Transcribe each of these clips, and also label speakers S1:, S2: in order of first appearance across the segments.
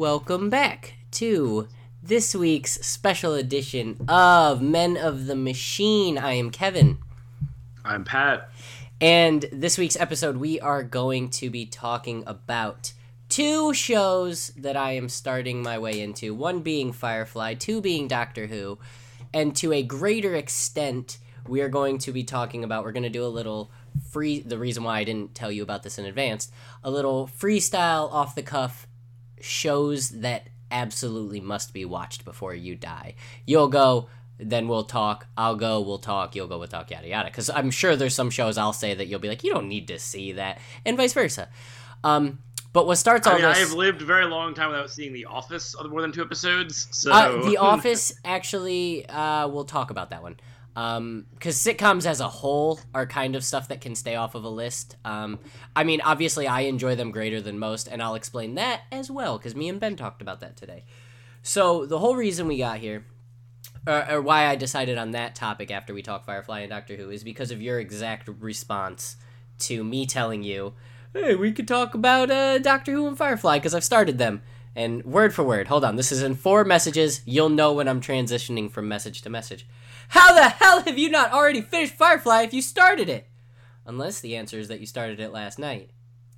S1: welcome back to this week's special edition of Men of the Machine. I am Kevin.
S2: I'm Pat.
S1: And this week's episode, we are going to be talking about two shows that I am starting my way into one being Firefly, two being Doctor Who, and to a greater extent, we are going to be talking about, we're going to do a little free, the reason why I didn't tell you about this in advance, a little freestyle off the cuff shows that absolutely must be watched before you die. You'll go, then we'll talk. I'll go, we'll talk. You'll go, we'll talk, yada yada. Because I'm sure there's some shows I'll say that you'll be like, you don't need to see that, and vice versa. Um, but what starts all
S2: I mean,
S1: this?
S2: I have lived a very long time without seeing The Office on more than two episodes. So
S1: Uh, the Office, actually, uh, we'll talk about that one. Because sitcoms as a whole are kind of stuff that can stay off of a list. Um, I mean, obviously, I enjoy them greater than most, and I'll explain that as well, because me and Ben talked about that today. So, the whole reason we got here, or, or why I decided on that topic after we talk Firefly and Doctor Who, is because of your exact response to me telling you, hey, we could talk about uh, Doctor Who and Firefly, because I've started them. And word for word, hold on, this is in four messages. You'll know when I'm transitioning from message to message. How the hell have you not already finished Firefly if you started it? Unless the answer is that you started it last night.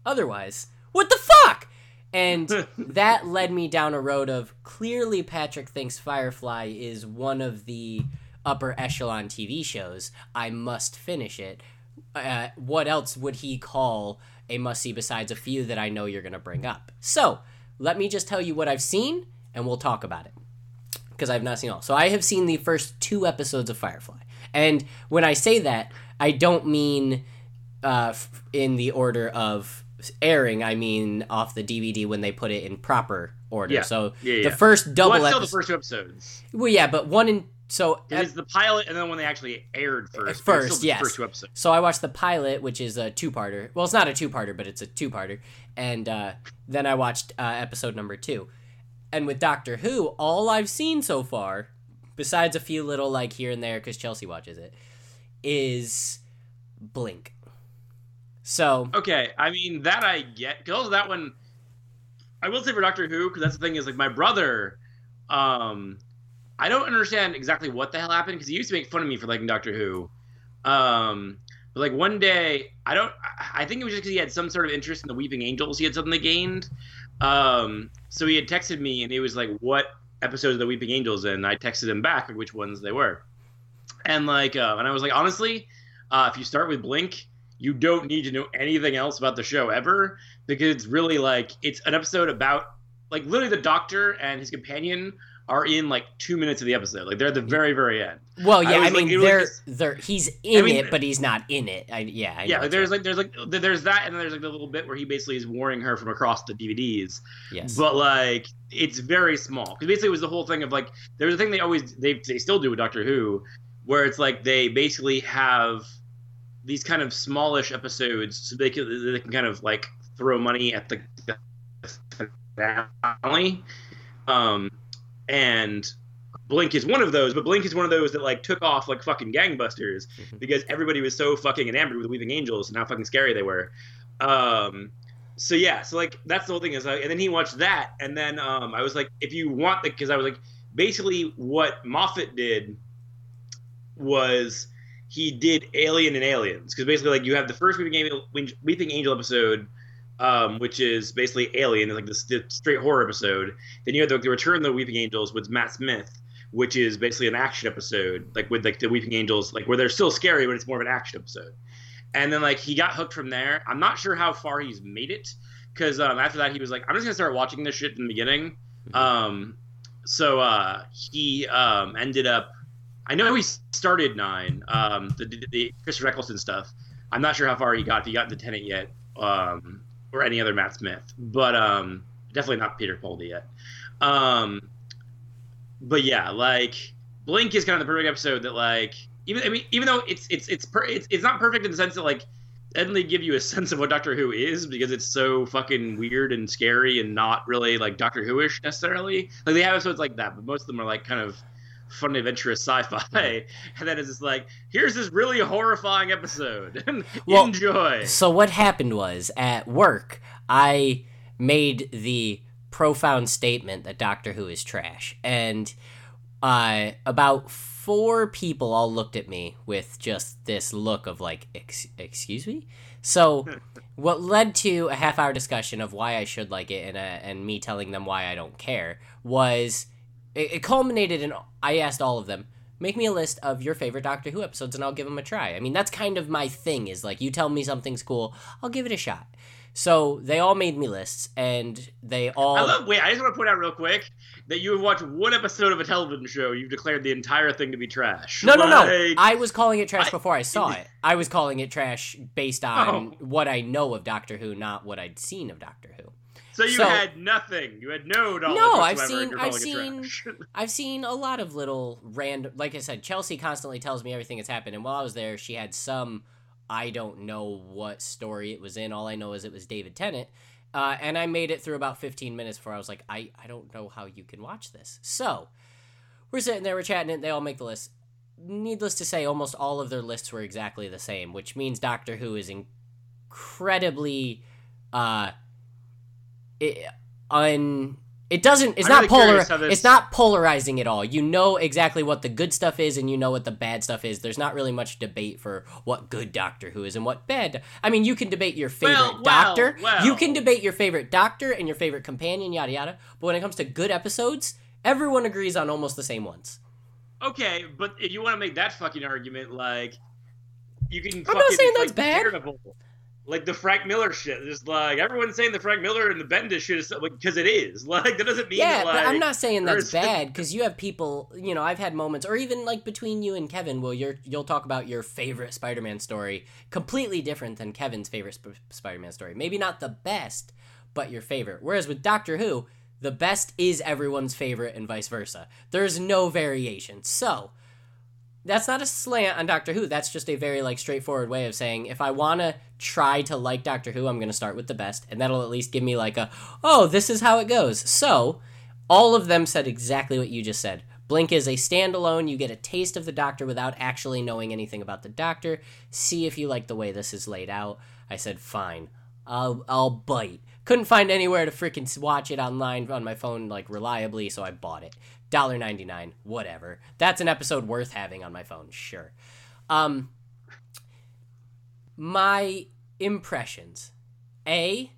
S1: Otherwise, what the fuck? And that led me down a road of clearly Patrick thinks Firefly is one of the upper echelon TV shows. I must finish it. Uh, what else would he call a must see besides a few that I know you're going to bring up? So, let me just tell you what I've seen and we'll talk about it because I've not seen all. So I have seen the first two episodes of Firefly, and when I say that, I don't mean uh, f- in the order of airing. I mean off the DVD when they put it in proper order.
S2: Yeah.
S1: So
S2: Yeah, yeah.
S1: the first double
S2: well, still the first two episodes.
S1: well, yeah, but one in so
S2: It is the pilot, and then when they actually aired first.
S1: first, yes.
S2: First two episodes.
S1: So I watched the pilot, which is a two-parter. Well, it's not a two-parter, but it's a two-parter. And uh, then I watched uh, episode number two. And with Doctor Who, all I've seen so far, besides a few little like here and there because Chelsea watches it, is Blink. So
S2: Okay, I mean that I get because that one. I will say for Doctor Who because that's the thing is like my brother. Um, I don't understand exactly what the hell happened because he used to make fun of me for liking Doctor Who. Um, but like one day, I don't. I I think it was just because he had some sort of interest in the Weeping Angels. He had suddenly gained. Um, so he had texted me and he was like, "What episodes of the Weeping Angels?" And I texted him back like which ones they were. And like, uh, and I was like, honestly, uh, if you start with Blink, you don't need to know anything else about the show ever because it's really like it's an episode about like literally the Doctor and his companion are in like two minutes of the episode. Like they're at the very very end.
S1: well, yeah,
S2: I
S1: I,
S2: was, like,
S1: mean,
S2: it
S1: they're they're he's in
S2: mean-
S1: it, but he's not in it. I, yeah, I
S2: yeah,
S1: know
S2: like, there's like there's like there's that, and then there's like the little bit where he basically is warning her from across the DVDs.
S1: yes,
S2: But like it's very small because basically it was the whole thing of like there's a thing they always they they still do with Doctor Who, where it's like they basically have these kind of smallish episodes so they can they can kind of like throw money at the, the finale, um, and. Blink is one of those, but Blink is one of those that like took off like fucking gangbusters
S1: Mhm.
S2: because everybody was so fucking enamored with the Weeping Angels and how fucking scary they were. Um, so yeah, so like that's the whole thing is, like, and then he watched that, and then um, I was like, if you want the, because I was like, basically what Moffat did was he did Alien and Aliens, because basically like you have the first Weeping Angel, Weeping Angel episode. Um, which is basically Alien, like the, the straight horror episode. Then you have the, the Return of the Weeping Angels with Matt Smith, which is basically an action episode, like with like the Weeping Angels, like where they're still scary, but it's more of an action episode. And then like he got hooked from there. I'm not sure how far he's made it, because um, after that he was like, I'm just gonna start watching this shit in the beginning. Um, so uh, he um, ended up. I know he started nine, um, the, the, the Christopher Eccleston stuff. I'm not sure how far he got. If he got into Tennant yet, um, or any other Matt Smith, but um, definitely not Peter Capaldi yet. Um, but yeah, like Blink is kind of the perfect episode that like even I mean even though it's it's it's per, it's, it's not perfect in the sense that like they give you a sense of what Doctor Who is because it's so fucking weird and scary and not really like Doctor Who-ish necessarily. Like they have episodes like that, but most of them are like kind of fun adventurous sci-fi, and then it's just like here's this really horrifying episode.
S1: Well,
S2: Enjoy.
S1: So what happened was at work, I made the profound statement that Doctor Who is trash, and uh, about four people all looked at me with just this look of like, Ex- "Excuse me." So, what led to a half hour discussion of why I should like it and uh, and me telling them why I don't care was it, it culminated in I asked all of them make me a list of your favorite Doctor Who episodes and I'll give them a try. I mean, that's kind of my thing is like you tell me something's cool, I'll give it a shot. So they all made me lists, and they all.
S2: I love. Wait, I just want to point out real quick that you have watched one episode of a television show. You've declared the entire thing to be trash.
S1: No, no, no. I was calling it trash
S2: I-
S1: before I saw it. I was calling it trash based oh. on
S2: Oh.
S1: what I know of Doctor Who, not what I'd seen of Doctor Who.
S2: So you
S1: So-
S2: had nothing. You had no knowledge.
S1: No, I've seen- I've seen- I've seen a lot of little random. Like I said, Chelsea constantly tells me everything that's happened, and while I was there, she had some. I don't know what story it was in. All I know is it was David Tennant. Uh, and I made it through about 15 minutes before I was like, I, I don't know how you can watch this. So, we're sitting there, we're chatting and they all make the list. Needless to say, almost all of their lists were exactly the same, which means Doctor Who is incredibly uh, it, un it doesn't it's
S2: I'm
S1: not
S2: really
S1: polar it's not polarizing at all you know exactly what the good stuff is and you know what the bad stuff is there's not really much debate for what good doctor who is and what bad i mean you can debate your favorite
S2: Well, well,
S1: doctor
S2: well.
S1: you can debate your favorite doctor and your favorite companion yada yada but when it comes to good episodes everyone agrees on almost the same ones
S2: Okay, but if you want to make that fucking argument, like you can.
S1: i'm
S2: not
S1: saying that's bad.
S2: Like the Frank Miller shit, just like everyone's saying the Frank Miller and the Bendis shit is because it is. Like that doesn't mean
S1: yeah,
S2: that, like,
S1: but I'm not saying that's bad because you have people. You know, I've had moments, or even like between you and Kevin, where you're you'll talk about your favorite Spider-Man story, completely different than Kevin's favorite Sp- Spider-Man story. Maybe not the best, but your favorite. Whereas with Doctor Who, the best is everyone's favorite, and vice versa. There's no variation. So that's not a slant on Doctor Who. That's just a very like straightforward way of saying if I want to try to like Doctor Who, I'm going to start with the best, and that'll at least give me like a oh, this is how it goes. So all of them said exactly what you just said. Blink is a standalone. You get a taste of the Doctor without actually knowing anything about the Doctor. See if you like the way this is laid out. I said fine. I'll I'll bite. Couldn't find anywhere to freaking watch it online on my phone like reliably, so I bought it. $1.99, whatever. That's an episode worth having on my phone, sure. Um my impressions. A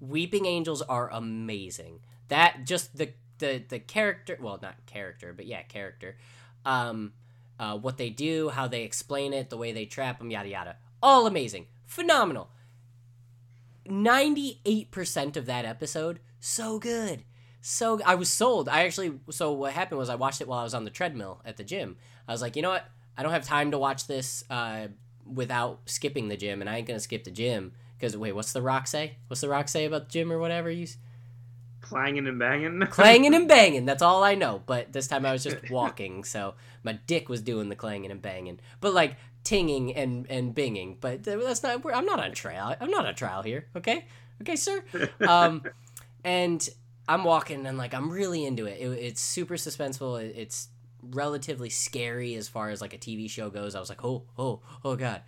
S1: Weeping Angels are amazing. That just the the the character, well, not character, but yeah, character. Um uh, what they do, how they explain it, the way they trap them, yada yada. All amazing. Phenomenal. 98% of that episode so good so i was sold. I actually so what happened was i watched it while i was on the treadmill at the gym. I was like you know what? I don't have time to watch this uh, without skipping the gym and i ain't gonna skip the gym. Because wait what's the rock say? What's the rock say about the gym or whatever you
S2: clanging and banging.
S1: clanging and banging that's all i know. But this time i was just walking so my dick was doing the clanging and banging. But like tinging and and binging. But that's not i'm not on trial. I'm not on trial here okay? Okay sir? Um and i'm walking and like i'm really into it, it it's super suspenseful. It- it's relatively scary as far as like a tv show goes. I was like oh oh oh god.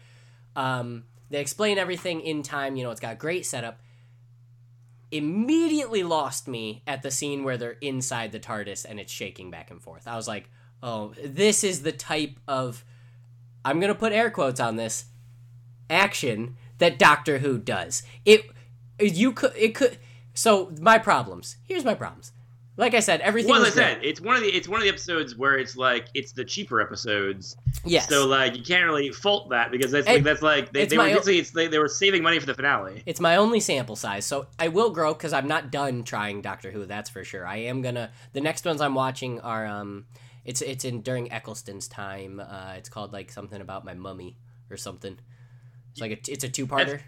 S1: Um they explain everything in time. You know it's got great setup. Immediately lost me at the scene where they're inside the TARDIS and it's shaking back and forth. I was like, "Oh, this is the type of I'm to put air quotes on this action that Doctor Who does." It you could it could so my problems. Here's my problems. Like I said, everything
S2: Well, as I
S1: great.
S2: said, it's one of the it's one of the episodes where it's like it's the cheaper episodes.
S1: Yes.
S2: So like you can't really fault that because that's like that's like they, they were basically it's they, they were saving money for the finale.
S1: It's my only sample size, so I will grow because I'm not done trying Doctor Who. That's for sure. I am gonna. The next ones I'm watching are um, it's it's in during Eccleston's time. Uh, it's called like something about my mummy or something. It's like a, it's a two parter.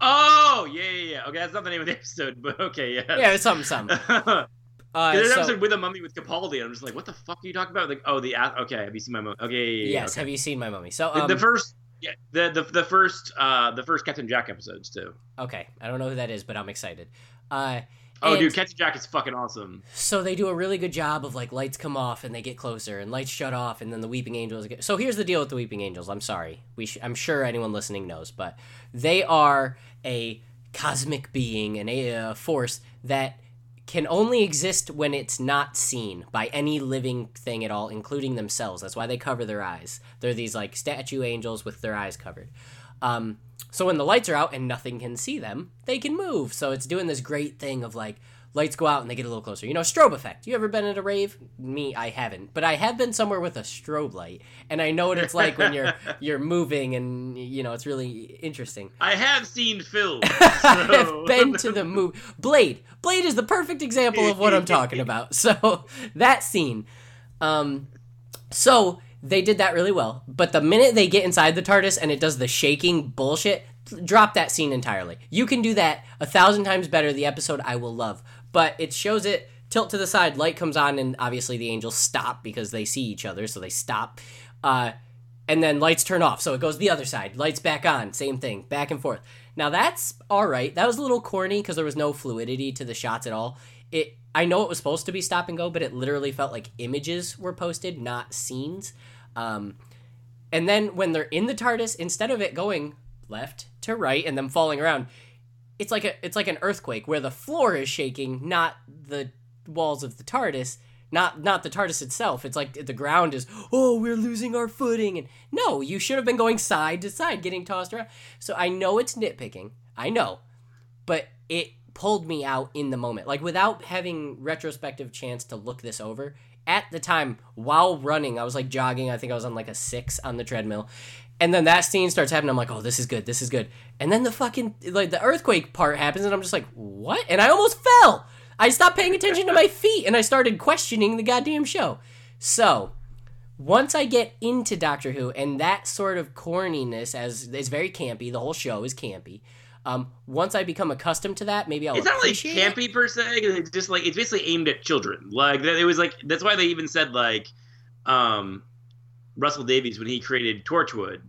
S2: Oh yeah yeah yeah. Okay, that's not the name of the episode, but okay yeah.
S1: Yeah, it's something something. Uh,
S2: There's an episode with a mummy with Capaldi, and I'm just like, what the fuck are you talking about? Like, oh, the okay, have you seen my mummy? Okay, yeah, yeah, yeah,
S1: yes,
S2: okay.
S1: have you seen my mummy? So
S2: The-
S1: um,
S2: the first, yeah, the, the the first, uh, the first Captain Jack episodes too.
S1: okay, I don't know who that is, but I'm excited. Uh,
S2: Oh,
S1: and-
S2: dude, Captain Jack is fucking awesome.
S1: So they do a really good job of like lights come off and they get closer and lights shut off and then the weeping angels get So here's the deal with the weeping angels. I'm sorry. We sh- I'm sure anyone listening knows, but they are a cosmic being and a, force that can only exist when it's not seen by any living thing at all, including themselves. That's why they cover their eyes. They're these like statue angels with their eyes covered. Um, so when the lights are out and nothing can see them, they can move. So it's doing this great thing of like lights go out and they get a little closer. You know, strobe effect. You ever been at a rave? Me, I haven't, but I have been somewhere with a strobe light, and I know what it's like when you're you're moving, and you know it's really interesting.
S2: I have seen films.
S1: I've been to the movie. Blade. Blade is the perfect example of what I'm talking about. So that scene. Um, so they did that really well, but the minute they get inside the TARDIS and it does the shaking bullshit, drop that scene entirely. You can do that a thousand times better. The episode I will love, but it shows it tilt to the side, light comes on, and obviously the angels stop because they see each other, so they stop. Uh, and then lights turn off, so it goes the other side. Lights back on, same thing, back and forth. Now that's all right. That was a little corny because there was no fluidity to the shots at all. It I know it was supposed to be stop and go, but it literally felt like images were posted, not scenes. Um, and then when they're in the TARDIS, instead of it going left to right and them falling around, it's like a it's like an earthquake where the floor is shaking, not the walls of the TARDIS, not not the TARDIS itself. It's like the ground is oh we're losing our footing and no, you should have been going side to side, getting tossed around. So I know it's nitpicking, I know, but it pulled me out in the moment, like without having retrospective chance to look this over. At the time, while running, I was like jogging. I think I was on like a six on the treadmill, and then that scene starts happening. I'm like, oh, this is good. This is good. And then the fucking like the earthquake part happens, and I'm just like, what? And I almost fell. I stopped paying attention to my feet, and I started questioning the goddamn show. So once I get into Doctor Who and that sort of corniness, as is very campy, the whole show is campy. Um, once I become accustomed to that, maybe I'll.
S2: It's not like
S1: appreciate it.
S2: campy per se. It's just like it's basically aimed at children. Like it was like that's why they even said like, um, Russell Davies when he created Torchwood,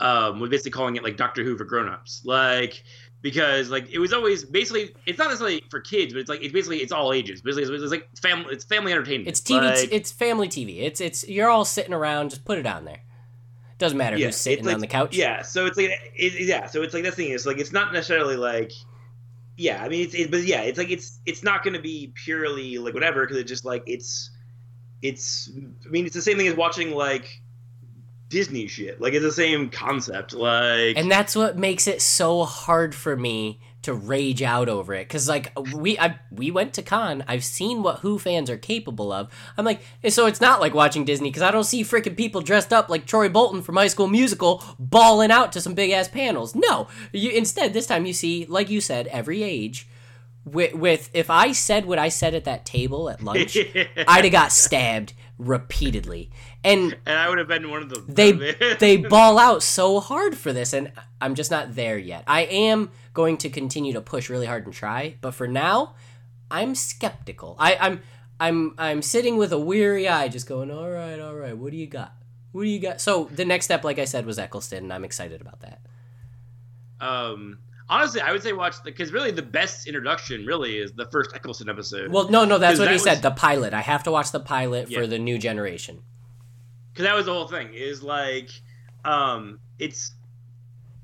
S2: um, was basically calling it like Doctor Who for grown-ups. Like because like it was always basically it's not necessarily for kids, but it's like it's basically it's all ages. Basically, it's, it's like family. It's family entertainment.
S1: It's TV.
S2: Like,
S1: it's family TV. It's it's you're all sitting around. Just put it on there. Doesn't matter
S2: Yeah,
S1: who's sitting
S2: like-
S1: on the couch.
S2: Yeah, so it's like it, yeah, so it's like that thing is like it's not necessarily like yeah, I mean it's it, but yeah, it's like it's it's not going to be purely like whatever because it's just like it's it's I mean it's the same thing as watching like Disney shit. Like it's the same concept. Like
S1: and that's what makes it so hard for me to rage out over it. Because like we I, we went to con. I've seen what who fans are capable of. I'm like eh, so it's not like watching disney because i don't see freaking people dressed up like troy bolton from high school musical bawling out to some big ass panels. No. You instead this time you see like you said every age with, with if i said what i said at that table at lunch i'd have got stabbed repeatedly and
S2: and I would have been one of them.
S1: they they ball out so hard for this and i'm just not there yet. I am going to continue to push really hard and try but for now i'm skeptical. I, i'm i'm i'm sitting with a weary eye just going all right all right what do you got? What do you got? So the next step like i said was eccleston and i'm excited about that.
S2: Um honestly, I would say watch the because really the best introduction really is the first Eccleston episode.
S1: well no no that's what he
S2: that
S1: said the pilot. I have to watch the pilot
S2: Yeah.
S1: for the new generation
S2: because that was the whole thing is like um it's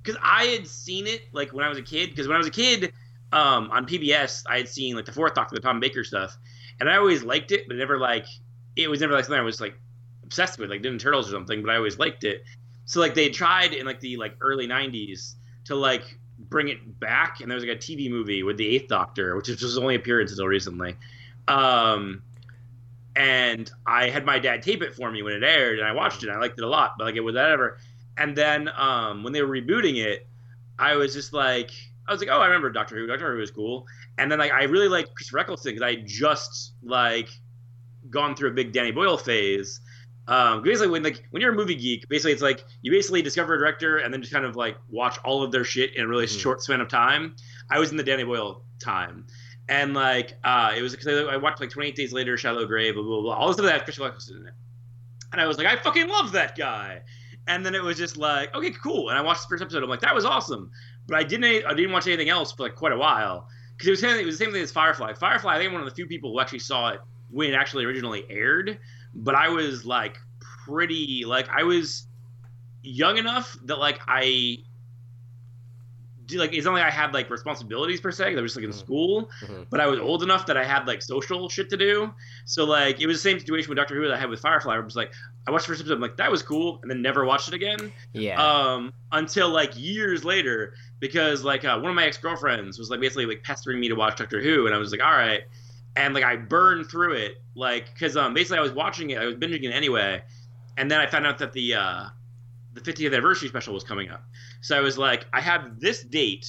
S2: because i had seen it like when i was a kid because when i was a kid um on pbs i had seen like the fourth doctor the tom baker stuff and i always liked it but never like it was never like something i was like obsessed with like Ninja turtles or something but i always liked it. So like they tried in like the like early 90s to like bring it back and there was like a tv movie with the eighth doctor which was his only appearance until recently. Um and I had my dad tape it for me when it aired, and I watched it. and I liked it a lot, but like it was whatever. And then um, when they were rebooting it, I was just like, I was like, oh, I remember Doctor Who. Doctor Who was cool. And then like I really like Christopher Eccleston because I had just like gone through a big Danny Boyle phase. Um, basically, when like when you're a movie geek, basically it's like you basically discover a director and then just kind of like watch all of their shit in a really
S1: Mhm.
S2: short span of time. I was in the Danny Boyle time, and like uh, it was because I, watched like 28 Days Later, Shallow Grave, blah blah blah. All this stuff that Christopher Eccleston in it, and I was like, I fucking love that guy. And then it was just like, okay, cool. And I watched the first episode. I'm like, that was awesome. But I didn't, I didn't watch anything else for like quite a while because it was it was the same thing as Firefly. Firefly, I think I'm one of the few people who actually saw it when it actually originally aired. But I was like pretty, like I was young enough that like I do like it's not like I had like responsibilities per se. I was just like in
S1: Mhm.
S2: school,
S1: Mhm.
S2: but I was old enough that I had like social shit to do. So like it was the same situation with Doctor Who that I had with Firefly. I was like, I watched the first episode, I'm like that was cool, and then never watched it again.
S1: Yeah.
S2: Um, until like years later, because like uh, one of my ex girlfriends was like basically like pestering me to watch Doctor Who, and I was like, all right, and like I burned through it, like because um basically I was watching it, I was binging it anyway, and then I found out that the uh the 50th anniversary special was coming up, so I was like, I have this date,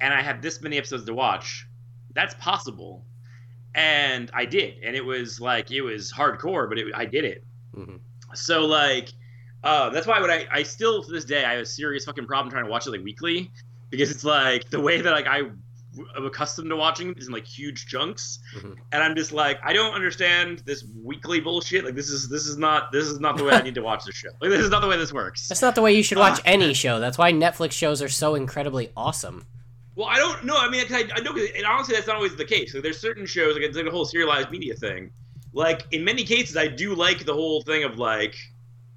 S2: and I have this many episodes to watch, that's possible, and I did, and it was like it was hardcore, but it, I did it.
S1: Mhm.
S2: So like, uh, that's why when I I still to this day I have a serious fucking problem trying to watch it like weekly because it's like the way that like I accustomed to watching is in like huge chunks,
S1: Mhm.
S2: and I'm just like I don't understand this weekly bullshit. Like this is this is not this is not the way I need to watch this show. Like this is not the way this works.
S1: That's not the way you should watch
S2: Ah.
S1: any show. That's why Netflix shows are so incredibly awesome.
S2: Well, I don't know. I mean I, I know, 'cause- and honestly, that's not always the case. Like, there's certain shows, like it's like a whole serialized media thing. Like in many cases, I do like the whole thing of like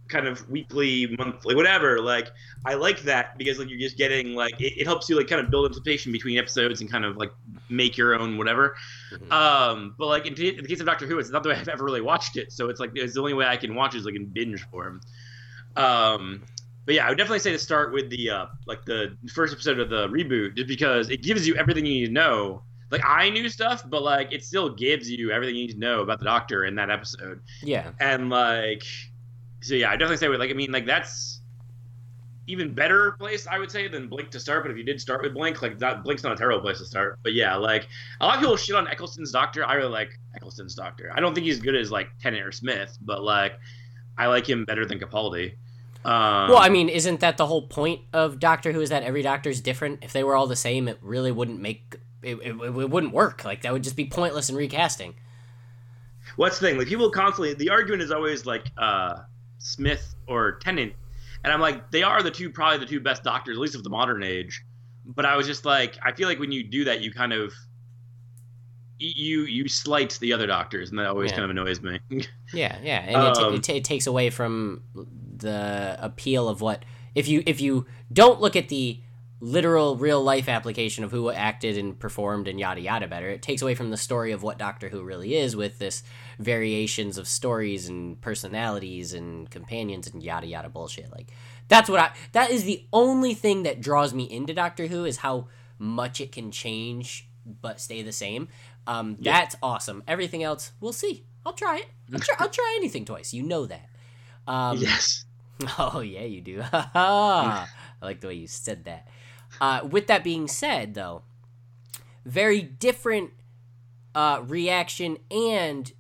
S2: kind of weekly, monthly, whatever. Like I like that because like you're just getting like it, it helps you like kind of build anticipation between episodes and kind of like make your own whatever.
S1: Mhm.
S2: Um, but like in, t- in the case of Doctor Who, it's not the way I've ever really watched it, so it's like it's the only way I can watch is like in binge form. Um, but yeah, I would definitely say to start with the uh, like the first episode of the reboot, just because it gives you everything you need to know. Like I knew stuff, but like it still gives you everything you need to know about the Doctor in that episode,
S1: Yeah.
S2: and like, so yeah, I definitely say with like I mean like that's even better place I would say than Blink to start. But if you did start with Blink, like that Blink's not a terrible place to start. But yeah, like a lot of people shit on Eccleston's Doctor. I really like Eccleston's Doctor. I don't think he's as good as like Tennant or Smith, but like I like him better than Capaldi. Um,
S1: Well, I mean, isn't that the whole point of Doctor Who? Is that every Doctor's different? If they were all the same, it really wouldn't make it, it, it wouldn't work. Like that would just be pointless in recasting.
S2: what's the thing? Like people constantly the argument is always like uh, Smith or Tennant, and I'm like they are the two probably the two best doctors at least of the modern age. But I was just like I feel like when you do that you kind of you you slight the other doctors, and that always
S1: Yeah.
S2: kind of annoys me.
S1: Yeah, yeah, and it,
S2: Um,
S1: it, ta- it takes away from the appeal of what if you if you don't look at the literal real life application of who acted and performed and yada yada better. It takes away from the story of what Doctor Who really is with this variations of stories and personalities and companions and yada yada bullshit. Like that's what I that is the only thing that draws me into Doctor Who is how much it can change but stay the same. Um,
S2: Yeah.
S1: That's awesome. Everything else, we'll see. I'll try it. I'll try, I'll try anything twice. You know that. Um,
S2: yes.
S1: Oh yeah, you do. I like the way you said that. Uh, with that being said, though, very different uh, reaction and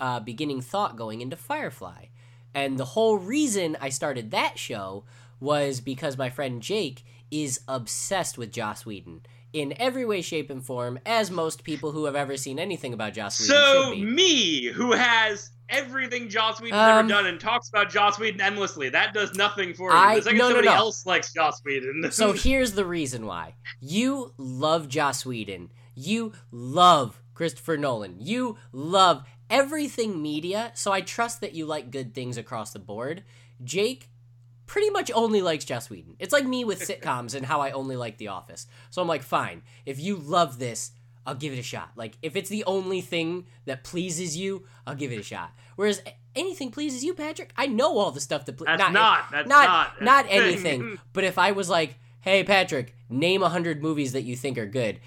S1: uh, beginning thought going into Firefly, and the whole reason I started that show was because my friend Jake is obsessed with Joss Whedon in every way, shape, and form, as most people who have ever seen anything about Joss Whedon
S2: So
S1: should be.
S2: me, who has everything Joss Whedon's
S1: Um,
S2: ever done and talks about Joss Whedon endlessly, that does nothing for you.
S1: I-
S2: the second
S1: no, no, no.
S2: else likes Joss Whedon.
S1: So here's the reason why. You love Joss Whedon. You love Christopher Nolan. You love everything media, so I trust that you like good things across the board. Jake pretty much only likes Joss Whedon. It's like me with sitcoms and how I only like The Office. So I'm like, fine, if you love this, I'll give it a shot. Like, if it's the only thing that pleases you, I'll give it a shot. Whereas anything pleases you, Patrick, I know all the stuff that pleases
S2: That's not- that's
S1: not
S2: not-
S1: not
S2: that's the thing.
S1: anything. But if I was like, "Hey Patrick, name a hundred movies that you think are good,"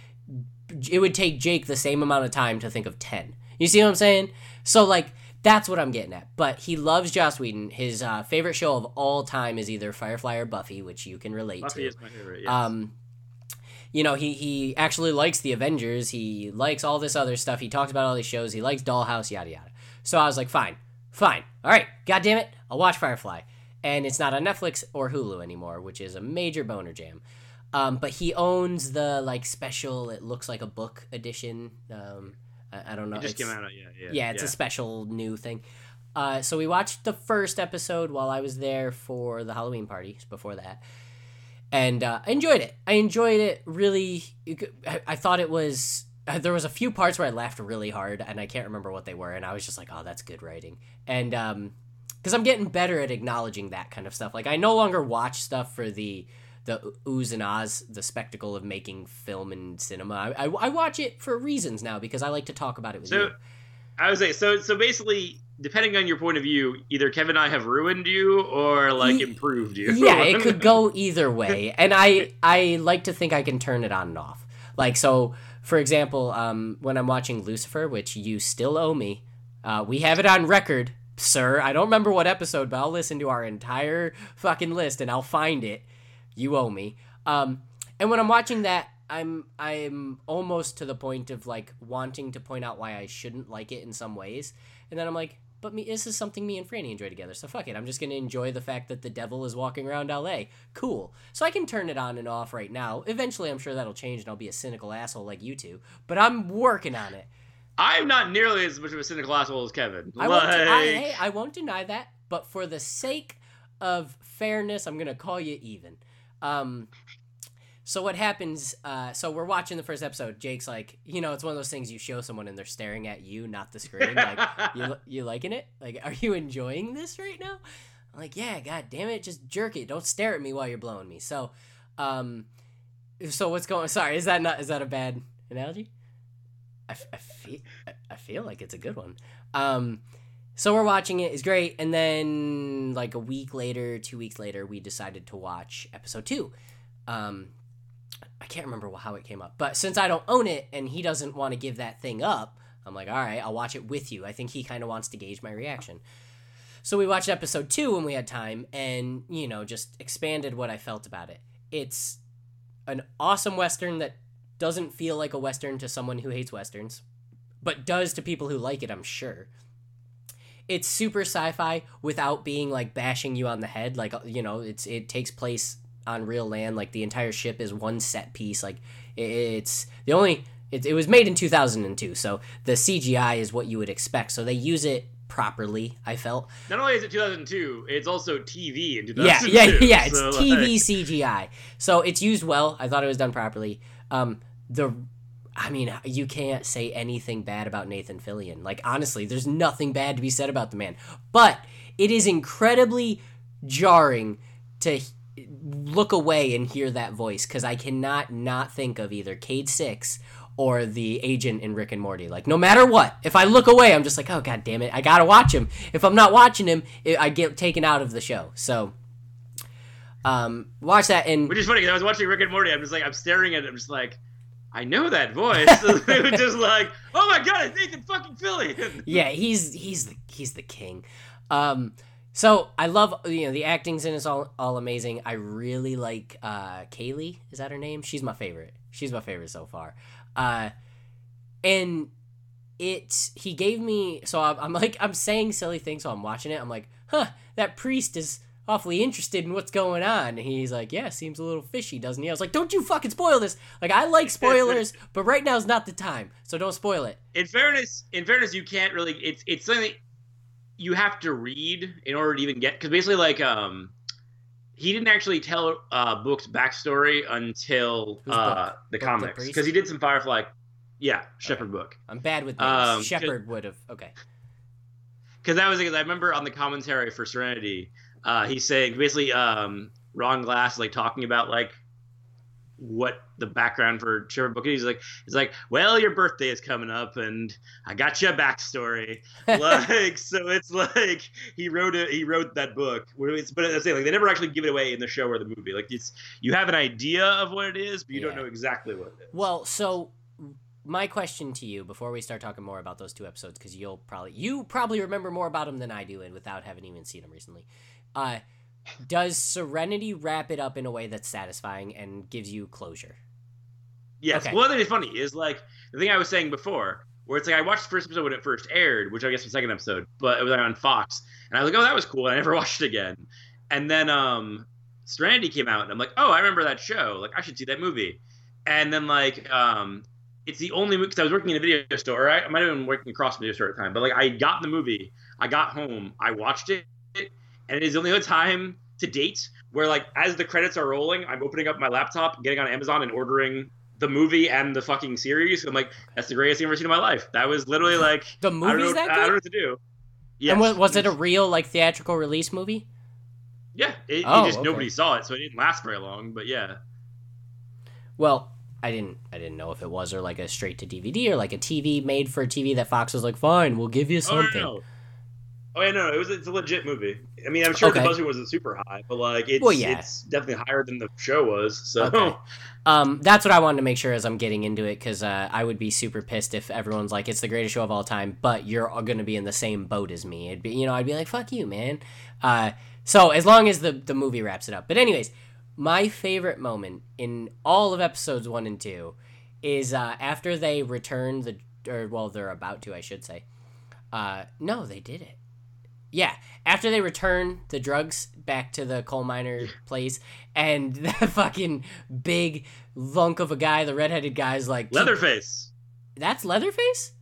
S1: it would take Jake the same amount of time to think of ten. You see what I'm saying? So like that's what I'm getting at. But he loves Joss Whedon. His uh, favorite show of all time is either Firefly or Buffy, which you can relate
S2: Buffy
S1: to.
S2: is my favorite. Yes.
S1: Um, you know, he he actually likes the Avengers. He likes all this other stuff. He talks about all these shows. He likes Dollhouse, yada yada. So I was like, fine, fine, all right, god damn it, I'll watch Firefly. And it's not on Netflix or Hulu anymore, which is a major boner jam. Um, but he owns the like special. It looks like a book edition. Um, I, I don't know.
S2: it just
S1: it's-
S2: came out. Yeah, yeah.
S1: yeah, it's a special new thing. Uh, so we watched the first episode while I was there for the Halloween party before that, and uh, I enjoyed it. I enjoyed it really. I, I thought it was. uh, There was a few parts where I laughed really hard, and I can't remember what they were, and I was just like, "Oh, that's good writing." And um, because I'm getting better at acknowledging that kind of stuff. Like I no longer watch stuff for the the oohs and ahs, the spectacle of making film and cinema. I, I, I watch it for reasons now because I like to talk about it with
S2: So,
S1: you.
S2: I would say so. So basically, depending on your point of view, either Kevin and I have ruined you or like improved you.
S1: yeah, it could go either way, and I I like to think I can turn it on and off. Like so, for example, um, when I'm watching Lucifer, which you still owe me, uh, we have it on record, sir. I don't remember what episode, but I'll listen to our entire fucking list and I'll find it. You owe me. Um, and when I'm watching that, I'm I'm almost to the point of like wanting to point out why I shouldn't like it in some ways, and then I'm like, but me, this is something me and Franny enjoy together. So fuck it. I'm just gonna enjoy the fact that the devil is walking around L.A. Cool. So I can turn it on and off right now. Eventually, I'm sure that'll change, and I'll be a cynical asshole like you two. But I'm working on it.
S2: I'm not nearly as much of a cynical asshole as Kevin.
S1: I
S2: like,
S1: won't. I, hey, I won't deny that. But for the sake of fairness, I'm gonna call you even. Um, so what happens? Uh, so we're watching the first episode. Jake's like, you know, it's one of those things you show someone and they're staring at you, not the screen. Like, you you liking it? Like, are you enjoying this right now? I'm like, yeah. God damn it, just jerk it. Don't stare at me while you're blowing me. So, um, so what's going? Sorry, is that not? Is that a bad analogy? I, I feel I- I feel like it's a good one. Um, so we're watching it. It's great, and then like a week later, two weeks later, we decided to watch episode two. Um, I can't remember how it came up, but since I don't own it and he doesn't want to give that thing up, I'm like, all right, I'll watch it with you. I think he kind of wants to gauge my reaction. So we watched episode two when we had time, and you know, just expanded what I felt about it. It's an awesome western that doesn't feel like a western to someone who hates westerns, but does to people who like it. I'm sure. It's super sci-fi without being like bashing you on the head. Like you know, it's it takes place on real land. Like the entire ship is one set piece. Like it- it's the only. It, it was made in 2002, so the CGI is what you would expect. So they use it properly. I felt.
S2: Not only is it 2002, it's also TV in
S1: Yeah,
S2: 2002.
S1: yeah, yeah. It's
S2: so,
S1: TV
S2: like-
S1: CGI, so it's used well. I thought it was done properly. Um, the, I mean, you can't say anything bad about Nathan Fillion. Like honestly, there's nothing bad to be said about the man. But it is incredibly jarring to look away and hear that voice because I cannot not think of either Cayde-6 or the agent in Rick and Morty. Like no matter what, if I look away, I'm just like, oh god damn it, I gotta watch him. If I'm not watching him, I get taken out of the show. So, um, watch that and
S2: Which is funny because I was watching Rick and Morty. I'm just like, I'm staring at it. I'm just like, I know that voice. it was just like, oh my god, it's Nathan fucking Fillion.
S1: yeah, he's he's the he's the king. Um, so I love you know the acting's in is all all amazing. I really like uh, Kaylee. Is that her name? She's my favorite. She's my favorite so far. Uh, and it he gave me so I'm, I'm like I'm saying silly things while I'm watching it. I'm like, huh, that priest is awfully interested in what's going on. And he's like, yeah, seems a little fishy, doesn't he? I was like, don't you fucking spoil this. Like I like spoilers, but right now is not the time, so don't spoil it.
S2: In fairness, in fairness, you can't really. It's it's something you have to read in order to even get. Because basically, like, um, he didn't actually tell uh, Book's backstory until uh, the
S1: Book
S2: comics. Because he did some Firefly. Yeah, Shepherd Book.
S1: I'm bad with names.
S2: Um,
S1: Shepard would have. Okay.
S2: because that was because I remember on the commentary for Serenity, uh, he's saying basically um, Ron Glass is, like talking about like what the background for Shepherd Book is. He's like, he's like, well, your birthday is coming up, and I got you a backstory. like, so it's like he wrote it. He wrote that book. It's, but I'm saying like they never actually give it away in the show or the movie. Like it's you have an idea of what it is, but you don't know exactly what it is.
S1: Well, so my question to you before we start talking more about those two episodes, because you'll probably you probably remember more about them than I do, and without having even seen them recently, uh, does Serenity wrap it up in a way that's satisfying and gives you closure?
S2: Yes.
S1: Okay.
S2: Well, the thing that's funny is like the thing I was saying before, where it's like I watched the first episode when it first aired, which I guess was the second episode, but it was like on Fox, and I was like, oh, that was cool. And I never watched it again. And then um, Serenity came out, and I'm like, oh, I remember that show. Like, I should see that movie. And then like um, it's the only movie because I was working in a video store. Or I, I might have been working across the video store at the time, but like I got the movie, I got home, I watched it, and it is the only other time to date where like as the credits are rolling, I'm opening up my laptop, getting on Amazon, and ordering the movie and the fucking series. I'm like, that's the greatest thing I've ever seen in my life. That was literally like
S1: The
S2: I don't know,
S1: that
S2: I don't know what to do. Yeah.
S1: And was, was it a real like theatrical release movie?
S2: Yeah, it,
S1: Oh,
S2: it just
S1: okay.
S2: nobody saw it, so it didn't last very long. But yeah,
S1: Well, I didn't I didn't know if it was or like a straight to DVD or like a TV made for TV that Fox was like, fine, we'll give you
S2: oh
S1: something.
S2: no, no. Oh yeah, no, no, it was it's a legit movie. I mean, I'm sure
S1: Okay.
S2: the budget wasn't super high, but like it's
S1: Well, yeah.
S2: it's definitely higher than the show was. So
S1: Okay. Um, that's what I wanted to make sure as I'm getting into it because uh, I would be super pissed if everyone's like, it's the greatest show of all time, but you're going to be in the same boat as me. It'd be, you know, I'd be like, fuck you, man. Uh, so as long as the the movie wraps it up. But anyways, my favorite moment in all of episodes one and two is uh, after they return the, or well, they're about to, I should say. Uh, no, they did it. Yeah, after they return the drugs back to the coal miner place, and the fucking big lunk of a guy, the redheaded guy's like,
S2: Leatherface.
S1: That's Leatherface.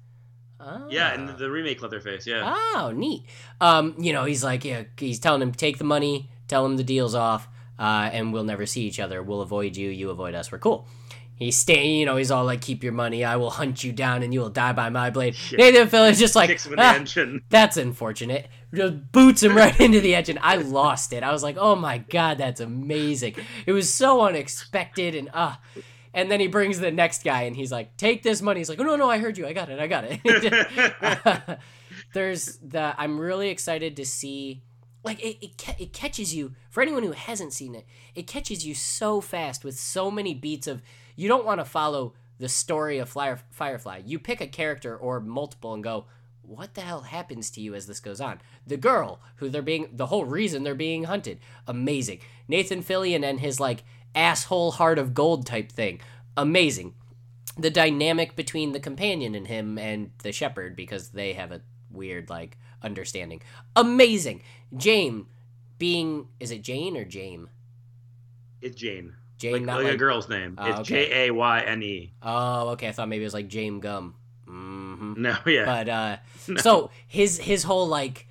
S1: Oh.
S2: Yeah, and the, the remake Leatherface. Yeah.
S1: Oh, neat. Um, you know, he's like, yeah, he's telling him take the money, tell him the deal's off, uh, and we'll never see each other. We'll avoid you, you avoid us. We're cool. He's staying, you know, he's all like, keep your money. I will hunt you down, and you will die by my blade.
S2: Shit.
S1: Nathan Fillion's just like,
S2: him in the
S1: "Ah, that's unfortunate. Just boots him right into the engine. I lost it. I was like, oh my god, that's amazing. It was so unexpected and ah. and then he brings the next guy and he's like, take this money. He's like, oh no no, I heard you. I got it. I got it. There's the. I'm really excited to see. Like it, it, it catches you for anyone who hasn't seen it. It catches you so fast with so many beats of you don't want to follow the story of Flyer, Firefly. You pick a character or multiple and go, what the hell happens to you as this goes on? The girl who they're being, the whole reason they're being hunted, amazing. Nathan Fillion and his like asshole heart of gold type thing, amazing. The dynamic between the companion and him and the shepherd because they have a weird like understanding, amazing. Jane being, is it Jane or Jame?
S2: It's Jane.
S1: Jane,
S2: Like,
S1: not
S2: like
S1: like,
S2: a girl's name.
S1: Oh,
S2: it's
S1: okay.
S2: J A Y N E.
S1: Oh, okay. I thought maybe it was like Jame Gumb.
S2: No, yeah.
S1: But uh,
S2: No.
S1: so his his whole like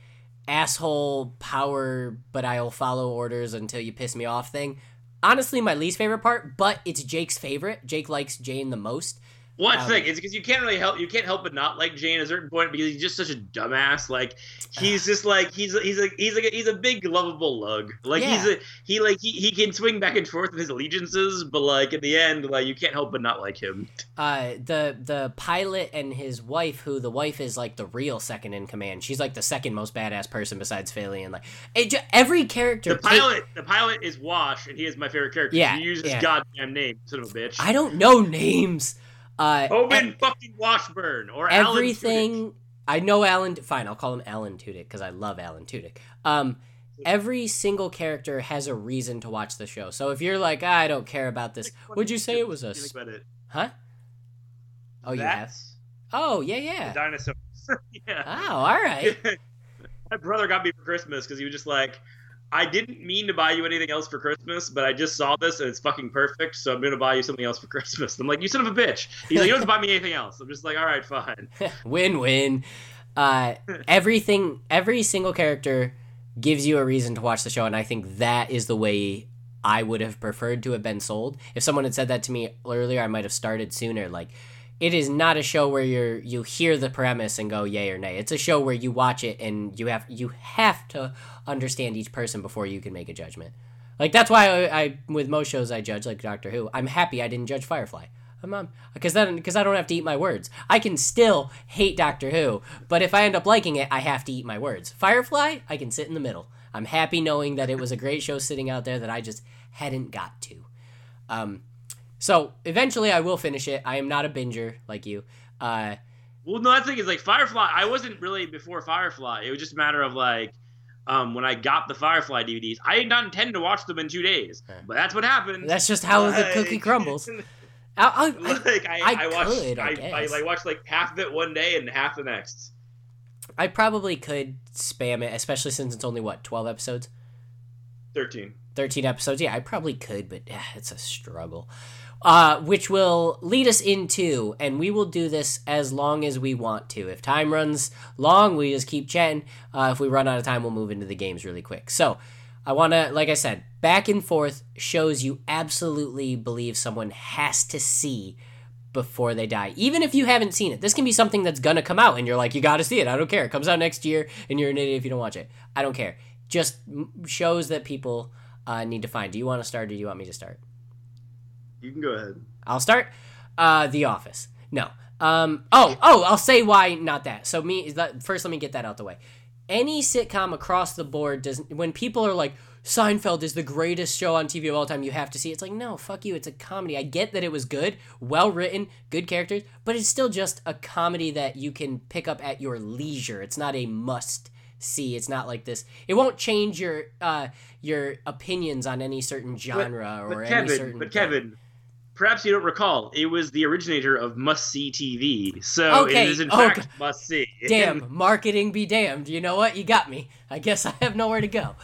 S1: asshole power, but I'll follow orders until you piss me off thing. Honestly, my least favorite part, but it's Jake's favorite. Jake likes Jane the most.
S2: That's
S1: Um,
S2: the thing is because you can't really help you can't help but not like Jane at a certain point because he's just such a dumbass. Like he's just like he's he's a he's like a, he's a big lovable lug. Like he's a he like he, he can swing back and forth with his allegiances, but like at the end, like you can't help but not like him.
S1: Uh, the the pilot and his wife, who the wife is like the real second in command. She's like the second most badass person besides Fillion. Like it, every character.
S2: The pilot the pilot is Wash, and he is my favorite character.
S1: Yeah,
S2: he uses his
S1: yeah.
S2: goddamn name, son of a bitch.
S1: I don't know names. Uh,
S2: Owen fucking Washburn or Alan Tudyk.
S1: everything I know Alan fine, I'll call him Alan Tudyk because I love Alan Tudyk. Um every single character has a reason to watch the show. So if you're like, ah, I don't care about this, would you say it was a
S2: You
S1: s-
S2: think about it.
S1: huh? Oh, you have? Oh, yeah, yeah.
S2: dinosaurs. yeah.
S1: Oh, all right.
S2: My brother got me for Christmas because he was just like, I didn't mean to buy you anything else for Christmas, but I just saw this and it's fucking perfect, so I'm gonna buy you something else for Christmas. I'm like, you son of a bitch. He's like, you don't have to buy me anything else. I'm just like, all right, fine.
S1: Win-win. Uh everything every single character gives you a reason to watch the show and I think that is the way I would have preferred to have been sold. If someone had said that to me earlier, I might have started sooner. Like it is not a show where you're you hear the premise and go yay or nay. It's a show where you watch it and you have you have to understand each person before you can make a judgment. Like that's why I, I with most shows I judge like Doctor Who. I'm happy I didn't judge Firefly. I'm um, because then because I don't have to eat my words. I can still hate Doctor Who, but if I end up liking it, I have to eat my words. Firefly, I can sit in the middle. I'm happy knowing that it was a great show sitting out there that I just hadn't got to. Um, so eventually I will finish it. I am not a binger like you. Uh,
S2: Well, no, that thing is like Firefly. I wasn't really before Firefly. It was just a matter of like, um, when I got the Firefly DVDs, I did not intend to watch them in two days,
S1: Yeah.
S2: but that's what happened.
S1: that's just how the cookie crumbles. I, I,
S2: like I,
S1: I
S2: I, watched,
S1: could, I
S2: I, I, like watched like half of it one day and half the next.
S1: I probably could spam it, especially since it's only what twelve episodes.
S2: Thirteen.
S1: 13 episodes. Yeah, I probably could, but eh, it's a struggle. Uh, which will lead us into, and we will do this as long as we want to. If time runs long, we just keep chatting. Uh, if we run out of time, we'll move into the games really quick. So, I want to, like I said, back and forth shows you absolutely believe someone has to see before they die. Even if you haven't seen it, this can be something that's gonna come out, and you're like, you gotta see it. I don't care. It comes out next year, and you're an idiot if you don't watch it. I don't care. just shows that people uh, need to find. Do you want to start or do you want me to start?
S2: You can go ahead.
S1: I'll start. Uh, the Office. No. Um. Oh. Oh. I'll say why not that. So me. First, let me get that out the way. Any sitcom across the board does. When people are like Seinfeld is the greatest show on TV of all time, you have to see. It's like no, fuck you. It's a comedy. I get that it was good, well written, good characters, but it's still just a comedy that you can pick up at your leisure. It's not a must see. It's not like this. It won't change your uh your opinions on any certain genre or
S2: But
S1: any
S2: Kevin,
S1: certain.
S2: but Kevin, perhaps you don't recall, it was the originator of must see TV. So
S1: Okay,
S2: it is in
S1: oh,
S2: fact must see.
S1: damn marketing be damned you know what you got me i guess i have nowhere to go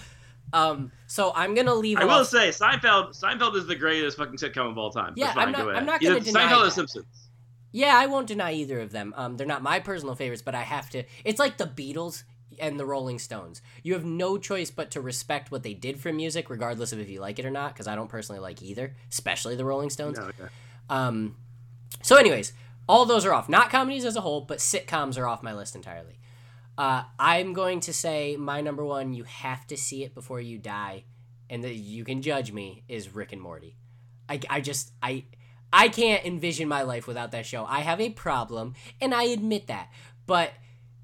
S1: um so i'm gonna leave
S2: I will say Seinfeld. Seinfeld is the greatest fucking sitcom of all time.
S1: Yeah, I'm not-
S2: Go.
S1: I'm not gonna
S2: Either
S1: deny
S2: Seinfeld or
S1: that.
S2: Simpsons.
S1: yeah i won't deny either of them um they're not my personal favorites but i have to it's like the beatles and the rolling stones you have no choice but to respect what they did for music regardless of if you like it or not because i don't personally like either especially the rolling stones
S2: No, yeah.
S1: Um, so, anyways, all those are off. Not comedies as a whole, but sitcoms are off my list entirely. Uh, I'm going to say my number one. You have to see it before you die, and that you can judge me is Rick and Morty. I, I just I I can't envision my life without that show. I have a problem, and I admit that. But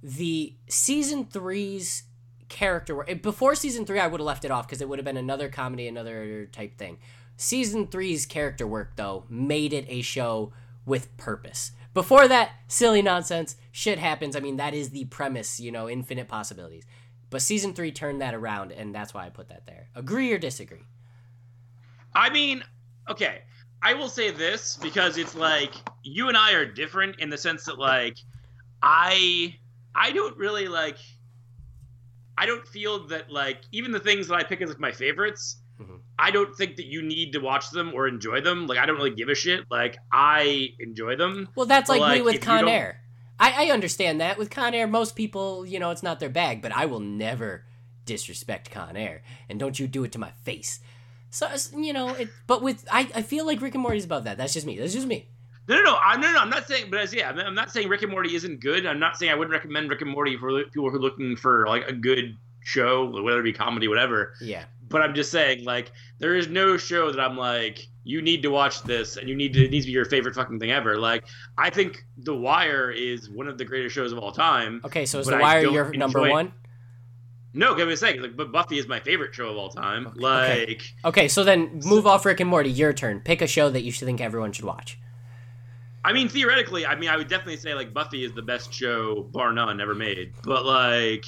S1: the season three's character work before season three, I would have left it off because it would have been another comedy, another type thing. Season three's character work though made it a show with purpose. Before that, silly nonsense, shit happens. I mean, that is the premise, you know, infinite possibilities. But season three turned that around, and that's why I put that there. Agree or disagree?
S2: I mean, okay. I will say this because it's like you and I are different in the sense that like I I don't really like I don't feel that like even the things that I pick as like my favorites,
S1: Mhm.
S2: I don't think that you need to watch them or enjoy them. Like I don't really give a shit. Like I enjoy them.
S1: Well, that's
S2: But,
S1: like, me
S2: like,
S1: with
S2: if
S1: Con Air. I, I understand that. With Con Air, most people, you know, it's not their bag, but I will never disrespect Con Air. And don't you do it to my face. So, you know, it, but with, I, I feel like Rick and Morty's above that. That's just me. That's just me.
S2: No, no, no. I'm no, no. I'm not saying, but as yeah, I'm not saying Rick and Morty isn't good. I'm not saying I wouldn't recommend Rick and Morty for people who are looking for like a good show, whether it be comedy, whatever.
S1: Yeah.
S2: But I'm just saying, like, there is no show that I'm like, you need to watch this, and you need to it needs to be your favorite fucking thing ever. Like, I think The Wire is one of the greatest shows of all time.
S1: Okay, so is The Wire your number one?
S2: No, I'm just saying, like, but Buffy is my favorite show of all time.
S1: Okay,
S2: Like,
S1: okay. Okay, so then move off Rick and Morty. Your turn. Pick a show that you should think everyone should watch.
S2: I mean, theoretically, I mean, I would definitely say like Buffy is the best show, bar none, ever made. But like,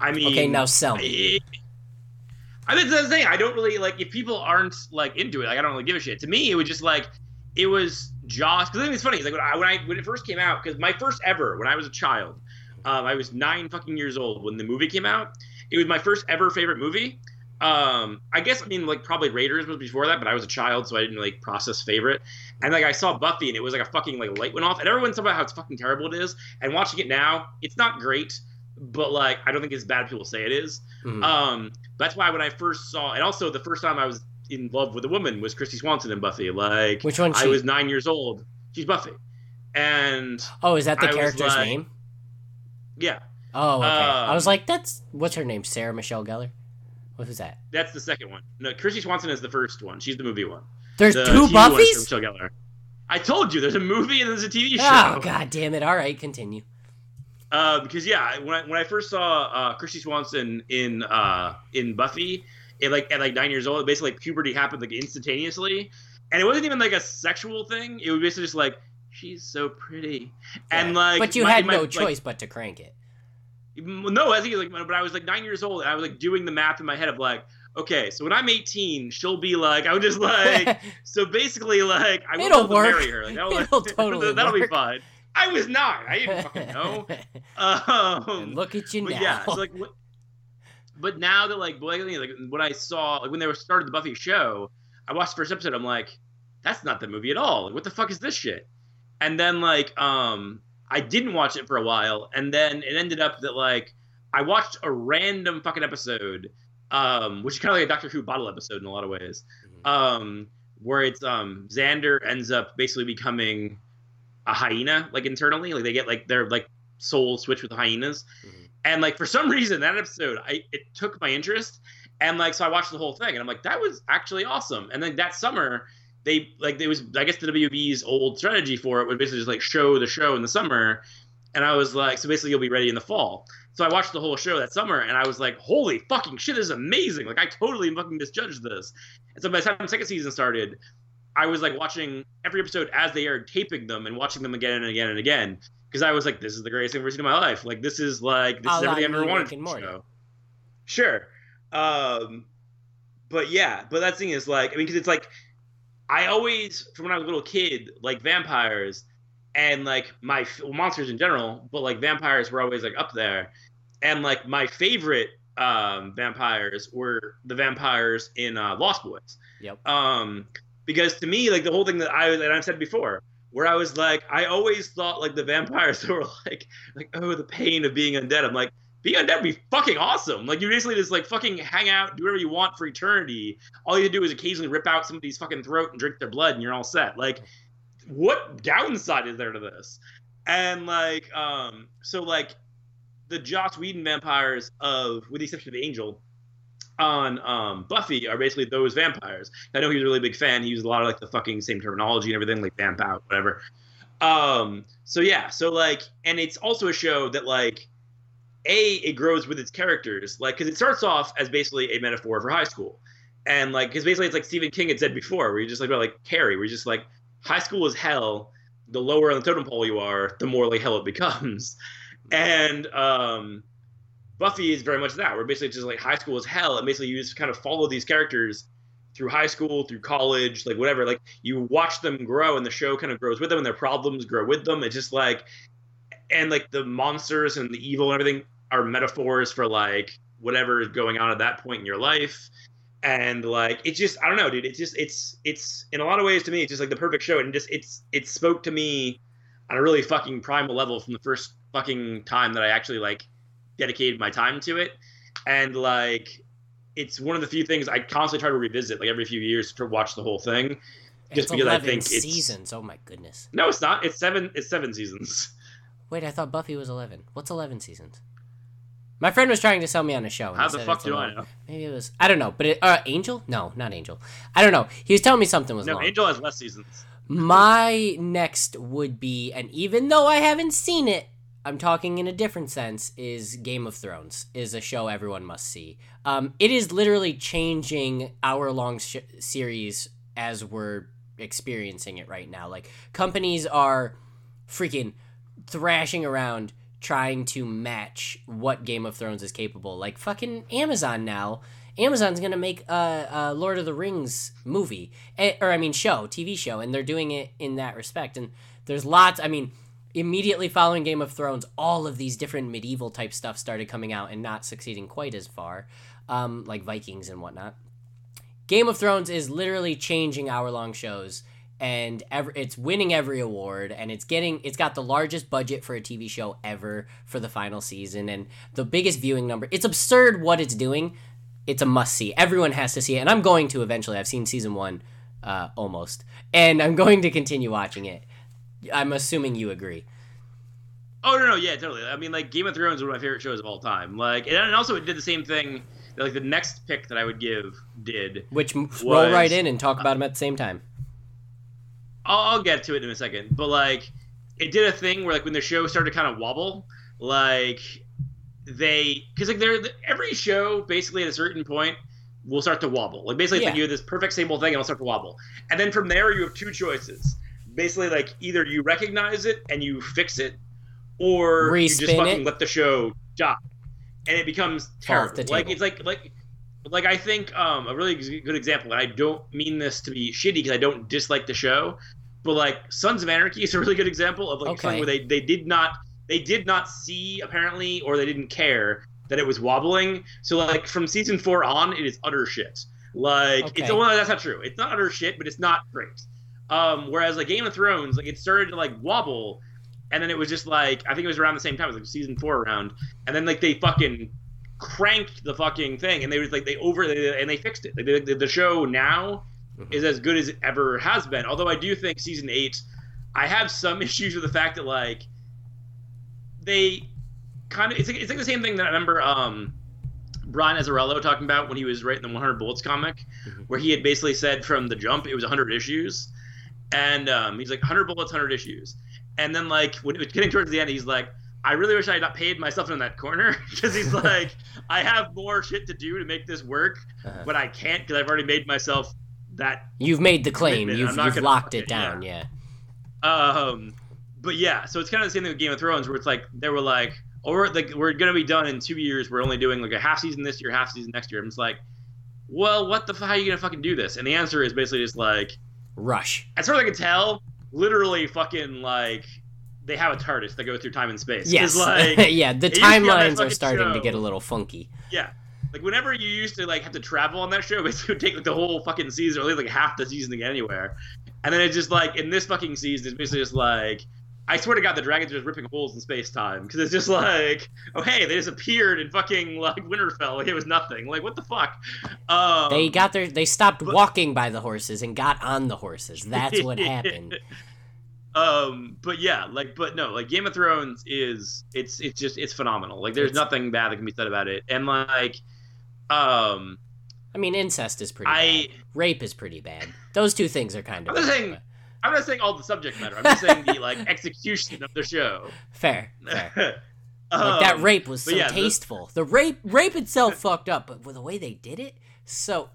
S2: I mean,
S1: Okay, now sell me.
S2: I, I mean, that's the thing. I don't really like if people aren't like into it. Like, I don't really give a shit. To me, it was just like it was Josh. Because I think it's funny. It's like when I when I when it first came out. Because my first ever when I was a child, um, I was nine fucking years old when the movie came out. It was my first ever favorite movie. Um, I guess I mean like probably Raiders was before that, but I was a child, so I didn't like process favorite. And like I saw Buffy, and it was like a fucking like light went off, and everyone's talking about how it's fucking terrible it is. And watching it now, it's not great, but like I don't think it's bad people say it is.
S1: Mhm.
S2: Um, that's why when I first saw, and also the first time I was in love with a woman was Kristy Swanson in Buffy. Like
S1: Which one?
S2: I was nine years old. She's Buffy, and
S1: oh, is that the
S2: I
S1: character's
S2: like-
S1: name?
S2: yeah,
S1: Oh, okay. I was
S2: um,
S1: like, that's what's her name? Sarah Michelle Gellar. What was that?
S2: that's the second one. No, Kristy Swanson is the first one. She's the movie one.
S1: There's
S2: The
S1: two
S2: TV
S1: Buffys.
S2: Michelle Gellar. I told you, there's a movie and there's a TV show.
S1: Oh god damn it! All right, continue.
S2: Uh, because yeah, when I when I first saw uh, Kristy Swanson in uh, in Buffy, it like at like nine years old, basically like puberty happened like instantaneously, and it wasn't even like a sexual thing. It was basically just like she's so pretty, and like
S1: but you
S2: my-
S1: had
S2: my-
S1: no
S2: like,
S1: choice but to crank it.
S2: No, I think like, but I was like nine years old, and I was like doing the math in my head of like, okay, so when I'm 18, she'll be like, I was just like, so basically like, I will
S1: It'll
S2: to
S1: work.
S2: marry her. Like, that'll,
S1: It'll totally
S2: that'll be
S1: work.
S2: fine. I was nine. I didn't fucking know. Um,
S1: look at you now.
S2: yeah, so like, what, but now that like, like, like when I saw like when they were started the Buffy show, I watched the first episode. I'm like, that's not the movie at all. Like, what the fuck is this shit? And then like, um, I didn't watch it for a while, and then it ended up that like I watched a random fucking episode, um, which is kind of like a Doctor Who bottle episode in a lot of ways,
S1: Mhm.
S2: um, where it's um Xander ends up basically becoming a hyena like internally, like they get like their like soul switch with the hyenas,
S1: Mhm.
S2: And like for some reason that episode, I it took my interest, and like so I watched the whole thing, and I'm like that was actually awesome. And then that summer, they like it was I guess the WB's old strategy for it would basically just like show the show in the summer, and I was like, so basically you'll be ready in the fall. So I watched the whole show that summer, and I was like, holy fucking shit, this is amazing! Like I totally fucking misjudged this. And so by the time the second season started, I was like watching every episode as they aired, taping them and watching them again and again and again because I was like, this is the greatest thing I've ever seen in my life. Like this is like this is everything I've ever wanted from show. Sure, um, but yeah, but that thing is like, I mean, because it's like I always, from when I was a little kid, like vampires and like my well, monsters in general, but like vampires were always like up there, and like my favorite um, vampires were the vampires in uh, Lost Boys.
S1: Yep.
S2: Um, because to me, like the whole thing that I that I've said before, where I was like, I always thought like the vampires were like, like oh, the pain of being undead. I'm like, being undead would be fucking awesome. Like you basically just like fucking hang out, do whatever you want for eternity. All you do is occasionally rip out somebody's fucking throat and drink their blood, and you're all set. Like, what downside is there to this? And like, um, so like the Joss Whedon vampires of, with the exception of the Angel, on um, Buffy are basically those vampires. I know he was a really big fan. He used a lot of like the fucking same terminology and everything, like vamp out, whatever. Um, so yeah, so like, and it's also a show that like, a it grows with its characters, like because it starts off as basically a metaphor for high school, and like because basically it's like Stephen King had said before, where you just like about like Carrie, where you just like high school is hell. The lower on the totem pole you are, the more like hell it becomes, and um Buffy is very much that. Where basically just like high school is hell, and basically you just kind of follow these characters through high school, through college, like whatever. Like you watch them grow, and the show kind of grows with them, and their problems grow with them. It's just like, and like the monsters and the evil and everything are metaphors for like whatever is going on at that point in your life. And like it's just I don't know, dude. It's just it's it's in a lot of ways to me, it's just like the perfect show, and just it's it spoke to me on a really fucking primal level from the first fucking time that I actually like dedicated my time to it, and like it's one of the few things I constantly try to revisit, like every few years, to watch the whole thing.
S1: Just it's because I think it's seasons. Oh my goodness.
S2: No, it's not. It's seven. It's seven seasons.
S1: Wait, I thought Buffy was eleven. What's eleven seasons? My friend was trying to sell me on a show.
S2: How the fuck do 11. I know?
S1: Maybe it was. I don't know, but it, uh, Angel? No, not Angel. I don't know. He was telling me something was
S2: no.
S1: Long.
S2: Angel has less seasons.
S1: My next would be, and even though I haven't seen it, I'm talking in a different sense, is Game of Thrones is a show everyone must see. Um, it is literally changing hour long sh- series as we're experiencing it right now. Like companies are freaking thrashing around trying to match what Game of Thrones is capable. Like fucking Amazon now. Amazon's gonna make a, a Lord of the Rings movie, eh, or I mean show, TV show, and they're doing it in that respect. And there's lots. I mean immediately following Game of Thrones, all of these different medieval type stuff started coming out and not succeeding quite as far, um, like Vikings and whatnot. Game of Thrones is literally changing hour long shows and every, it's winning every award and it's getting it's got the largest budget for a TV show ever for the final season and the biggest viewing number. It's absurd what it's doing. It's a must see. Everyone has to see it and I'm going to eventually. I've seen season 1 uh, almost and I'm going to continue watching it I'm assuming you agree.
S2: Oh no, no, yeah, totally. I mean, like Game of Thrones is one of my favorite shows of all time. Like, and also it did the same thing. Like the next pick that I would give did,
S1: which was, roll right in and talk about them at the same time.
S2: I'll, I'll get to it in a second, but like it did a thing where like when the show started to kind of wobble, like they because like they're every show basically at a certain point will start to wobble. Like basically, yeah. like you have this perfect stable thing and it'll start to wobble, and then from there you have two choices basically like either you recognize it and you fix it, or Respin you just fucking it. let the show die, and it becomes terrible. Like it's like like like I think um, a really good example, and I don't mean this to be shitty because I don't dislike the show, but like Sons of Anarchy is a really good example of like okay. something where they they did not they did not see apparently or they didn't care that it was wobbling. So like from season four on, it is utter shit. Like okay. it's well, that's not true. It's not utter shit, but it's not great. Um, whereas like Game of Thrones, like it started to like wobble, and then it was just like I think it was around the same time, it was like season four around, and then like they fucking cranked the fucking thing, and they was like they over and they fixed it. Like, the, the show now mm-hmm. is as good as it ever has been. Although I do think season eight, I have some issues with the fact that like they kind of it's like, it's like the same thing that I remember um, Brian Azzarello talking about when he was writing the 100 Bullets comic,
S1: Mhm.
S2: where he had basically said from the jump it was 100 issues, and um, he's like 100 bullets, 100 issues, and then like when it was getting towards the end, he's like. I really wish I had not paid myself in that corner because he's like, I have more shit to do to make this work,
S1: Uh-huh.
S2: but I can't because I've already made myself that
S1: You've made the claim.
S2: Commitment.
S1: You've, you've locked it down. Yeah.
S2: Um, but yeah, so it's kind of the same thing with Game of Thrones, where it's like they were like, "Oh, we're like we're gonna be done in two years. We're only doing like a half season this year, half season next year." I'm just like, well, what the f- how are you gonna fucking do this? And the answer is basically just like,
S1: Rush.
S2: as far as I can tell, literally fucking like they have a TARDIS that goes through time and space.
S1: Yes.
S2: like
S1: yeah. The
S2: it used to be on that
S1: timelines are starting to get a little funky.
S2: yeah. Like whenever you used to like have to travel on that show, basically it would take like the whole fucking season, or at least like half the season to get anywhere. And then it's just like in this fucking season, it's basically just like I swear to God, the dragons are just ripping holes in space time because it's just like, oh hey, they just appeared in fucking like Winterfell, like it was nothing. Like what the fuck? Um,
S1: They got their. They stopped
S2: but-
S1: walking by the horses and got on the horses. That's what happened.
S2: Um, but yeah, like, but no, like Game of Thrones is it's it's just it's phenomenal. Like there's
S1: It's-
S2: nothing bad that can be said about it, and like, um,
S1: I mean, incest is pretty
S2: I.
S1: bad. Rape is pretty bad. Those two things are kind of.
S2: I'm
S1: bad,
S2: saying-
S1: but-
S2: I'm not saying all the subject matter. I'm just saying the like execution of the show.
S1: Fair. Fair. Like that
S2: Um,
S1: rape was so
S2: yeah,
S1: tasteful. The rape, rape itself fucked up, but with the way they did it, so.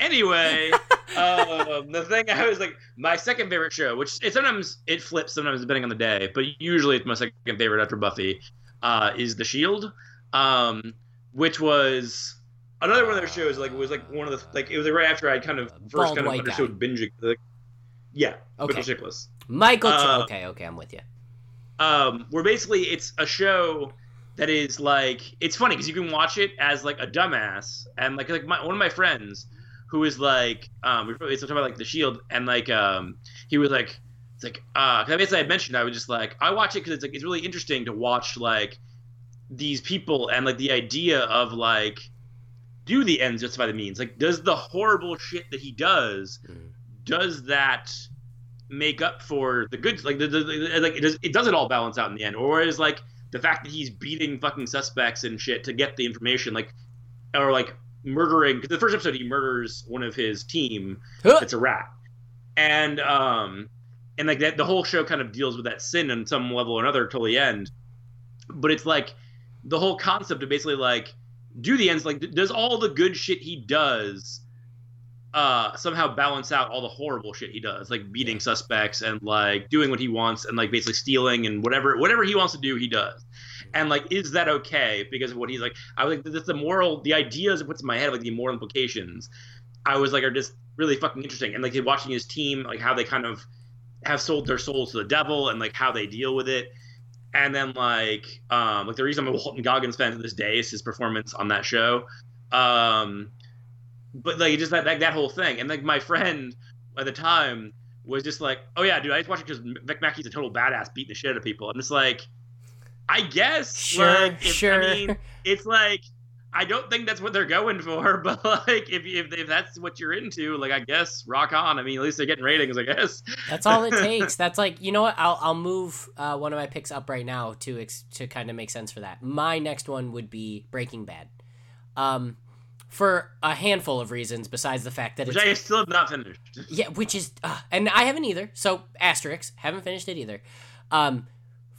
S2: Anyway, um, the thing I was like, my second favorite show, which it sometimes it flips, sometimes depending on the day, but usually it's my second favorite after Buffy, uh, is The Shield, um, which was another one of their shows. Like it was like one of the like it was like right after I kind of first
S1: Bald
S2: kind of understood binging. Like, yeah,
S1: Okay.
S2: Michael.
S1: Michael. Ch-
S2: Uh,
S1: okay, okay, I'm with you.
S2: um, where basically it's a show that is like it's funny because you can watch it as like a dumbass and like like my, one of my friends who is like um we were talking about like the shield and like um he was like it's like uh because basically I mentioned I was just like I watch it because it's like it's really interesting to watch like these people and like the idea of like do the ends justify the means like does the horrible shit that he does
S1: Mhm.
S2: does that make up for the good like the, the, the like it does it does it all balance out in the end or is like the fact that he's beating fucking suspects and shit to get the information like or like murdering because the first episode he murders one of his team.
S1: Huh.
S2: that's a rat. And um and like that the whole show kind of deals with that sin on some level or another till the end. But it's like the whole concept of basically like do the ends like does all the good shit he does uh somehow balance out all the horrible shit he does like beating suspects and like doing what he wants and like basically stealing and whatever whatever he wants to do he does and like is that okay? Because of what he's like i was like that's the moral the ideas it puts in my head like the moral implications. I was like are just really fucking interesting. And like watching his team like how they kind of have sold their souls to the devil and like how they deal with it. And then like um like the reason i'm a walton goggins fan to this day is his performance on that show. Um but like just that, that that whole thing. And like my friend at the time was just like oh yeah dude i just watch it because vic mackey's a total badass beating the shit out of people. I'm just like i guess
S1: Sure,
S2: like, if-
S1: sure.
S2: i mean it's like I don't think that's what they're going for, but like if, if if that's what you're into, like I guess rock on. I mean, at least they're getting ratings, I guess.
S1: That's all it takes. That's like you know what? I'll I'll move uh, one of my picks up right now to ex- to kind of make sense for that. My next one would be Breaking Bad, um, for a handful of reasons besides the fact that
S2: Which
S1: it's
S2: I still have not finished.
S1: yeah, which is uh, and I haven't either. So asterisk, haven't finished it either. Um,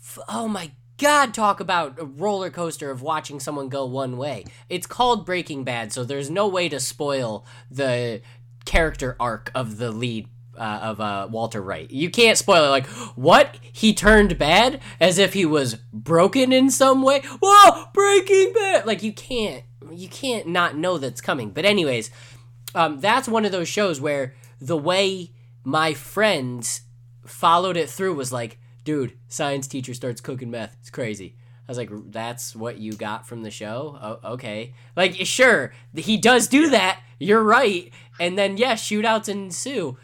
S1: f- oh my god, talk about a roller coaster of watching someone go one way. It's called Breaking Bad, so there's no way to spoil the character arc of the lead. Uh, of uh, Walter White. You can't spoil it. Like, what? He turned bad as if he was broken in some way? Whoa, Breaking Bad! Like, you can't, you can't not know that's coming. But, anyways, um, that's one of those shows where the way my friends followed it through was like, dude, science teacher starts cooking meth. It's crazy. I was like, that's what you got from the show? Oh, okay. Like, sure, he does do that. You're right. And then, yeah, shootouts ensue.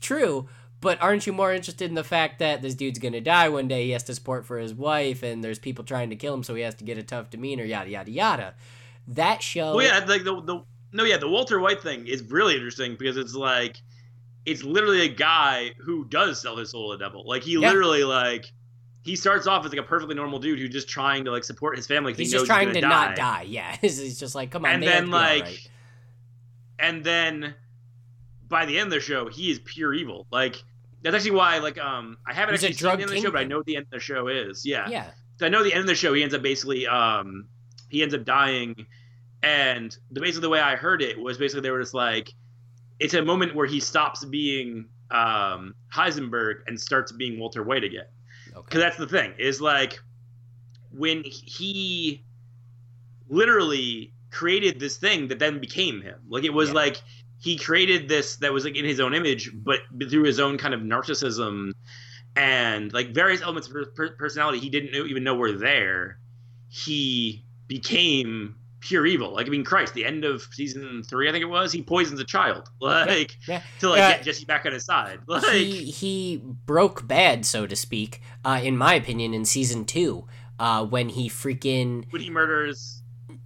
S1: True. But aren't you more interested in the fact that this dude's gonna die one day? He has to support for his wife, and there's people trying to kill him, so he has to get a tough demeanor. Yada yada yada. That show.
S2: Well, yeah, like the the no, yeah, the Walter White thing is really interesting because it's like it's literally a guy who does sell his soul to the devil. Like he
S1: Yeah.
S2: literally like he starts off as like a perfectly normal dude who's just trying to like support his family.
S1: He's
S2: he
S1: just trying
S2: he's
S1: to
S2: gonna
S1: not die. Yeah, he's just like, come on,
S2: And
S1: they
S2: then,
S1: have to be all
S2: like,
S1: right.
S2: and then by the end of the show, he is pure evil. Like that's actually why like um I haven't
S1: He's
S2: actually seen the end of the show, but I know what the end of the show is. Yeah.
S1: yeah,
S2: So I know the end of the show, he ends up basically um he ends up dying, and the basically the way I heard it was basically they were just like it's a moment where he stops being um Heisenberg and starts being Walter White again. Because
S1: okay,
S2: that's the thing is like when he literally created this thing that then became him. Like it was
S1: Yeah.
S2: like he created this that was like in his own image, but through his own kind of narcissism and like various elements of per- per- personality he didn't know, even know were there. He became pure evil. Like I mean, Christ, the end of season three, I think it was, he poisons a child, like
S1: yeah.
S2: to like
S1: Yeah.
S2: get Jesse back on his side. Like
S1: he he broke bad, so to speak. Uh, in my opinion, in season two, uh, when he freaking
S2: when he murders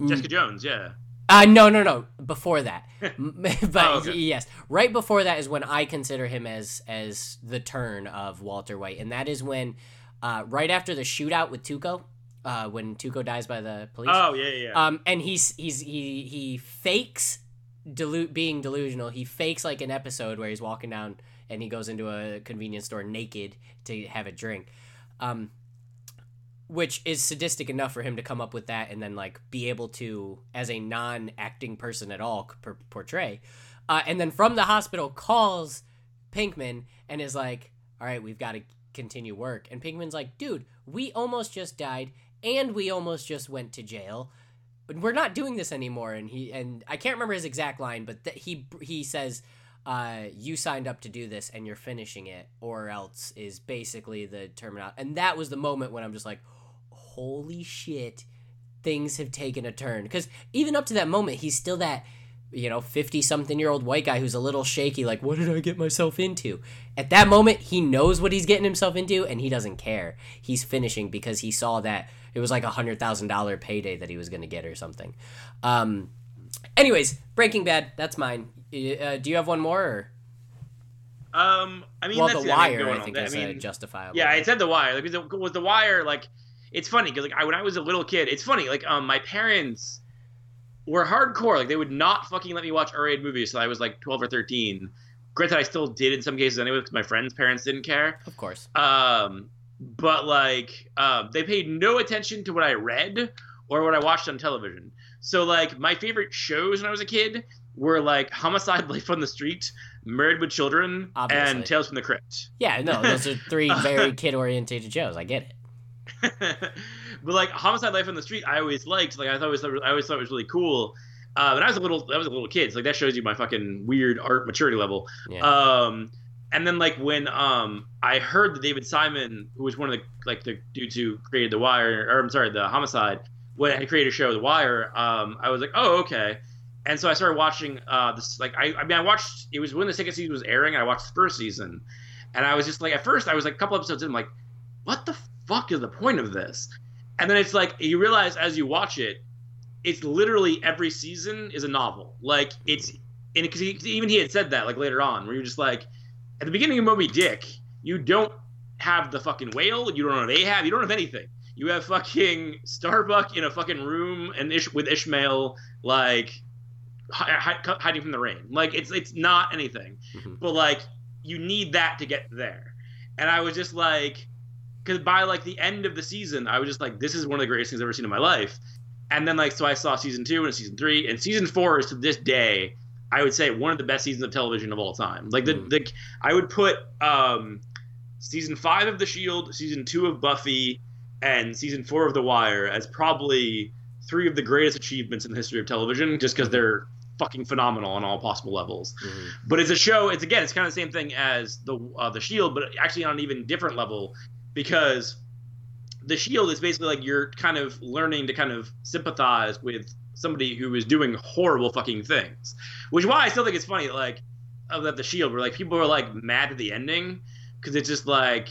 S2: Jessica Jones, yeah.
S1: Uh, no, no, no. Before that, but
S2: Oh, okay.
S1: yes, right before that is when I consider him as as the turn of Walter White, and that is when, uh, right after the shootout with Tuco, uh, when Tuco dies by the police.
S2: Oh yeah, yeah. yeah.
S1: Um, and he's he's he he fakes delu- being delusional. He fakes like an episode where he's walking down and he goes into a convenience store naked to have a drink. Um, which is sadistic enough for him to come up with that and then like be able to as a non-acting person at all per- portray uh, and then from the hospital calls pinkman and is like all right we've got to continue work and pinkman's like dude we almost just died and we almost just went to jail. We're not doing this anymore and he and i can't remember his exact line but th- he he says uh, you signed up to do this and you're finishing it or else is basically the terminology and that was the moment when i'm just like holy shit things have taken a turn. Because even up to that moment he's still that you know 50 something year old white guy who's a little shaky like what did i get myself into at that moment he knows what he's getting himself into and he doesn't care he's finishing because he saw that it was like a hundred thousand dollar payday that he was going to get or something um anyways breaking bad that's mine uh, do you have one more or?
S2: Um, I mean,
S1: well
S2: that's
S1: the.
S2: I mean,
S1: wire i think
S2: I
S1: is
S2: mean,
S1: uh, justifiable
S2: yeah, I said the wire. Like, was the, was the wire like? It's funny because like I, when I was a little kid, it's funny. Like, um, my parents were hardcore. Like, they would not fucking let me watch R-rated movies till I was like twelve or thirteen. Granted, I still did in some cases anyway because my friends' parents didn't care.
S1: of course
S2: Um, but like, um, they paid no attention to what I read or what I watched on television. So like, my favorite shows when I was a kid were like Homicide: Life on the Street, Married with Children,
S1: Obviously.
S2: and Tales from the Crypt.
S1: yeah no those are three very kid oriented shows i get it
S2: but like Homicide: Life on the Street, I always liked. Like I thought it was, I always thought it was really cool. Uh, and I was a little, I was a little kid. So like that shows you my fucking weird art maturity level.
S1: yeah
S2: Um, and then like when um I heard that David Simon, who was one of the like the dudes who created The Wire, or I'm sorry, The Homicide, when he created a show, The Wire, um, I was like, oh okay. And so I started watching uh this like I I mean I watched it was when the second season was airing. I watched the first season, and I was just like at first I was like a couple episodes in, I'm like, what the fuck is the point of this? And then it's like you realize as you watch it, it's literally every season is a novel. Like it's and because even he had said that like later on, where you're just like, at the beginning of Moby Dick, you don't have the fucking whale, you don't have Ahab, you don't have anything. You have fucking Starbuck in a fucking room and Ish- with Ishmael like hi- hi- hiding from the rain. Like it's it's not anything,
S1: Mhm.
S2: but like you need that to get there. And I was just like, because by like the end of the season, I was just like, this is one of the greatest things I've ever seen in my life. And then like so I saw season two and season three, and season four is to this day, I would say one of the best seasons of television of all time. Like the
S1: Mm.
S2: the I would put um season five of The Shield, season two of Buffy, and season four of The Wire as probably three of the greatest achievements in the history of television, just because they're fucking phenomenal on all possible levels.
S1: Mhm.
S2: But it's a show. It's again, it's kind of the same thing as the uh, the Shield, but actually on an even different level because the Shield is basically like you're kind of learning to kind of sympathize with somebody who is doing horrible fucking things. Which is why I still think it's funny, like of that the Shield, where like people were like mad at the ending because it's just like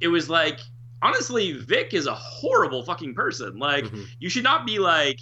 S2: it was like honestly, Vic is a horrible fucking person. Like
S1: Mhm.
S2: you should not be like.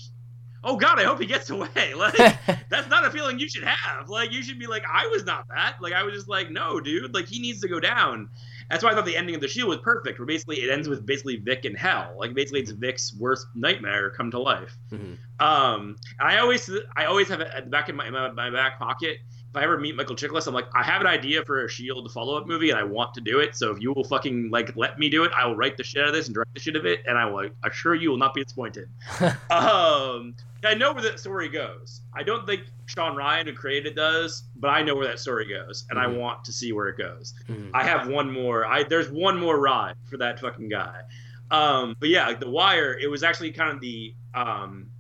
S2: Oh God! I hope he gets away. Like that's not a feeling you should have. Like you should be like, I was not that. Like I was just like, no, dude. Like he needs to go down. That's why I thought the ending of the Shield was perfect. Where basically it ends with basically Vic in hell. Like basically it's Vic's worst nightmare come to life.
S1: Mm-hmm.
S2: Um, I always I always have it at the back in my, my, my back pocket. If I ever meet Michael Chiklis, I'm like, I have an idea for a Shield follow up movie, and I want to do it. So if you will fucking like let me do it, I will write the shit out of this and direct the shit of it, and I will assure you will not be disappointed. um, I know where that story goes. I don't think Shawn Ryan, who created it, does, but I know where that story goes, and
S1: Mhm.
S2: I want to see where it goes.
S1: Mhm.
S2: I have one more. I there's one more ride for that fucking guy. Um, but yeah, like The Wire, it was actually kind of the um,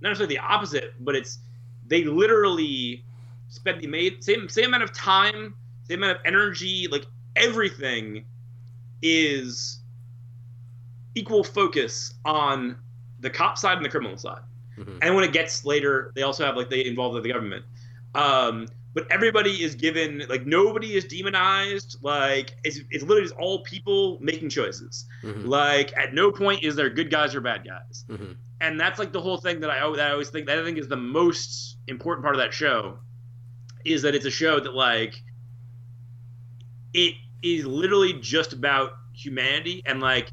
S2: not necessarily the opposite, but it's they literally spent the made same same amount of time, same amount of energy, like everything is equal focus on the cop side and the criminal side.
S1: Mhm.
S2: And when it gets later, they also have like they involve the government. Um, but everybody is given like nobody is demonized. Like it's it's literally just all people making choices.
S1: Mhm.
S2: Like at no point is there good guys or bad guys.
S1: Mhm.
S2: And that's like the whole thing that I that I always think that I think is the most important part of that show is that it's a show that like it is literally just about humanity and like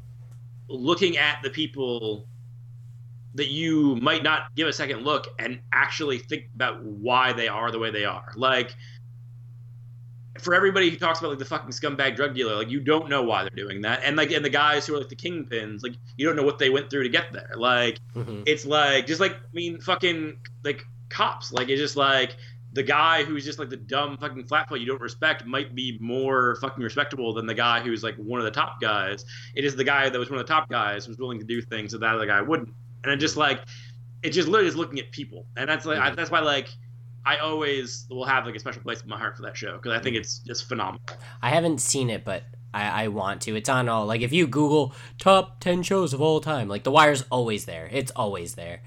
S2: looking at the people that you might not give a second look and actually think about why they are the way they are. Like for everybody who talks about like the fucking scumbag drug dealer, like you don't know why they're doing that. And like and the guys who are like the kingpins, like you don't know what they went through to get there. Like
S1: Mhm.
S2: it's like just like I mean fucking like cops. Like it's just like the guy who's just like the dumb fucking flatfoot you don't respect might be more fucking respectable than the guy who's like one of the top guys. It is the guy that was one of the top guys who's willing to do things that that other guy wouldn't. And it just like it just literally is looking at people, and that's like I,
S1: Mhm.
S2: that's why like I always will have like a special place in my heart for that show because I think it's just phenomenal.
S1: I haven't seen it, but I, I want to. It's on all like if you Google top ten shows of all time, like The Wire's always there. It's always there.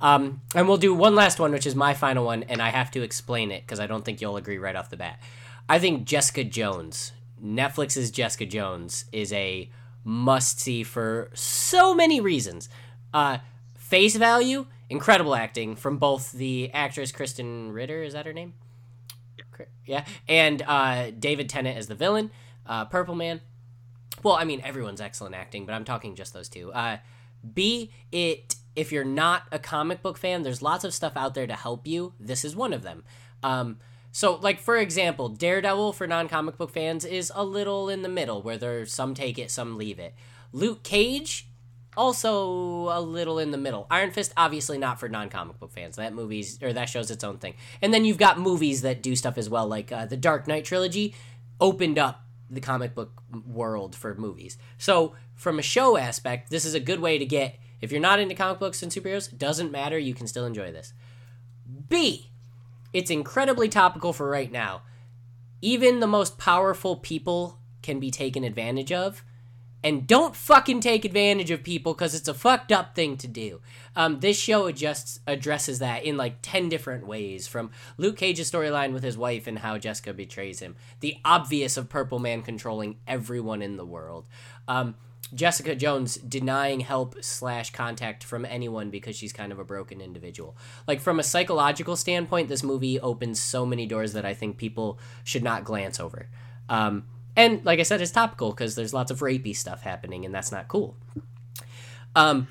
S1: Um, and we'll do one last one, which is my final one, and I have to explain it because I don't think you'll agree right off the bat. I think Jessica Jones, Netflix's Jessica Jones, is a must see for so many reasons. Uh, face value, incredible acting from both the actress Krysten Ritter, is that her name? Yeah, and uh, David Tennant as the villain, uh, Purple Man. Well, I mean everyone's excellent acting, but I'm talking just those two. Uh, B, it if you're not a comic book fan, there's lots of stuff out there to help you. This is one of them. Um, so, like for example, Daredevil for non-comic book fans is a little in the middle, where there's some take it, some leave it. Luke Cage also a little in the middle. Iron Fist obviously not for non-comic book fans. That movie's or that shows its own thing. And then you've got movies that do stuff as well, like uh, the Dark Knight trilogy opened up the comic book world for movies. So from a show aspect, this is a good way to get. If you're not into comic books and superheroes, doesn't matter. You can still enjoy this. B, it's incredibly topical for right now. Even the most powerful people can be taken advantage of and don't fucking take advantage of people because it's a fucked up thing to do. Um, this show adjusts addresses that in like ten different ways, from Luke Cage's storyline with his wife and how Jessica betrays him, the obvious of Purple Man controlling everyone in the world, um, Jessica Jones denying help slash contact from anyone because she's kind of a broken individual. Like from a psychological standpoint, this movie opens so many doors that I think people should not glance over. Um, and like I said, it's topical because there's lots of rapey stuff happening, and that's not cool. Um,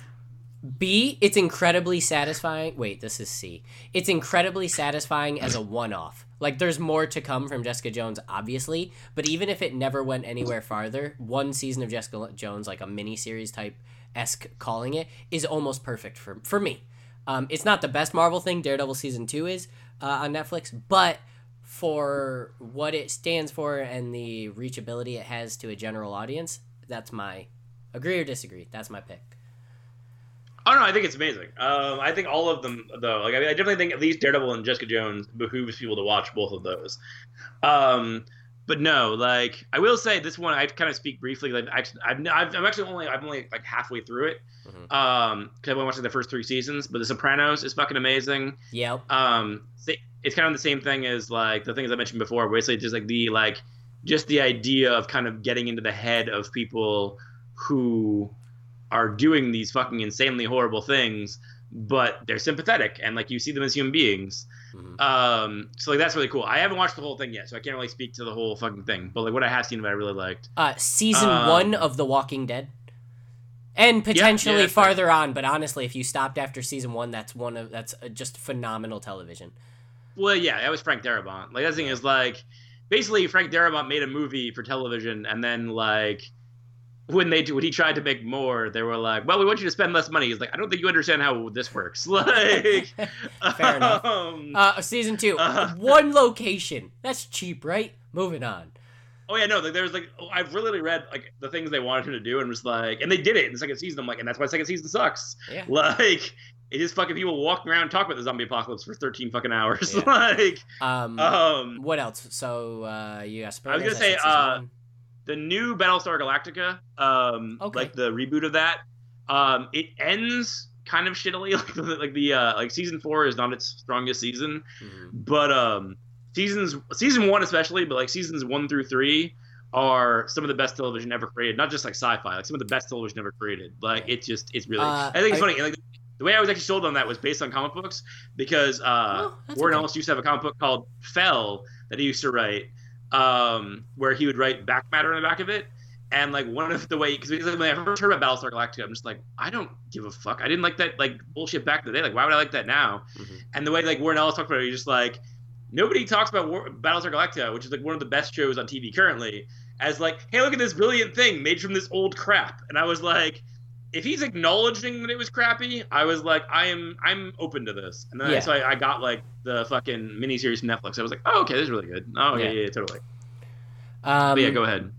S1: B, it's incredibly satisfying. Wait, this is C. It's incredibly satisfying as a one off. Like, there's more to come from Jessica Jones, obviously, but even if it never went anywhere farther, one season of Jessica Jones, like a mini series type esque calling it, is almost perfect for, for me. Um, it's not the best Marvel thing, Daredevil season two is uh, on Netflix, but for what it stands for and the reachability it has to a general audience, that's my agree or disagree. That's my pick.
S2: Oh no, I think it's amazing. Um, I think all of them though. Like I, mean, I definitely think at least Daredevil and Jessica Jones behooves people to watch both of those. Um, but no, like I will say this one, I kind of speak briefly. Like actually, I've, I've, I'm actually only I'm only like halfway through it.
S1: Mhm.
S2: Um, because I've been watching the first three seasons. But The Sopranos is fucking amazing.
S1: Yep.
S2: Um, it's kind of the same thing as like the things I mentioned before. Basically, just like the like just the idea of kind of getting into the head of people who are doing these fucking insanely horrible things, but they're sympathetic and like you see them as human beings.
S1: Mhm.
S2: Um, so like that's really cool. I haven't watched the whole thing yet, so I can't really speak to the whole fucking thing. But like what I have seen of it, I really liked.
S1: Uh, season
S2: Um,
S1: one of The Walking Dead, and potentially
S2: that's fair.
S1: farther on. But honestly, if you stopped after season one, that's one of that's just phenomenal television.
S2: Well, yeah, that was Frank Darabont. Like that thing is like basically Frank Darabont made a movie for television, and then like when they do when he tried to make more, they were like, "Well, we want you to spend less money." He's like, "I don't think you understand how this works." Like,
S1: Fair enough.
S2: um,
S1: Uh, season two,
S2: Uh.
S1: one location. That's cheap, right? Moving on.
S2: oh yeah, no, like, there was like oh, I've literally read like the things they wanted him to do, and was like, and they did it in the second season. I'm like, and that's why second season sucks.
S1: Yeah.
S2: Like. It is fucking people walking around and talk about the zombie apocalypse for 13 fucking hours.
S1: Yeah.
S2: like,
S1: Um,
S2: um,
S1: what else? So uh, you got
S2: I was gonna say, uh, the new Battlestar Galactica, um,
S1: Okay.
S2: like the reboot of that, um, it ends kind of shittily. Like the, like the uh, like season four is not its strongest season,
S1: Mhm.
S2: but um, seasons season one especially, but like seasons one through three are some of the best television ever created. Not just like sci-fi, like some of the best television ever created. Like it's just it's really.
S1: Uh,
S2: I think it's
S1: I-
S2: funny. Like the way I was actually sold on that was based on comic books because uh,
S1: Oh, that's
S2: Warren
S1: okay.
S2: Ellis used to have a comic book called Fell that he used to write, um, where he would write back matter in the back of it. And like one of the way, because when I first heard about Battlestar Galactica, I'm just like, I don't give a fuck. I didn't like that like bullshit back in the day. Like, why would I like that now?
S1: Mhm.
S2: And the way like Warren Ellis talked about it, he's just like, nobody talks about War- Battlestar Galactica, which is like one of the best shows on TV currently, as like, hey, look at this brilliant thing made from this old crap. And I was like, if he's acknowledging that it was crappy, I was like, I am, I'm open to this. And then
S1: Yeah.
S2: so I, I got like the fucking miniseries from Netflix. I was like, oh, okay, this is really good. Oh, yeah,
S1: Yeah.
S2: yeah, totally.
S1: Um,
S2: but yeah, go ahead.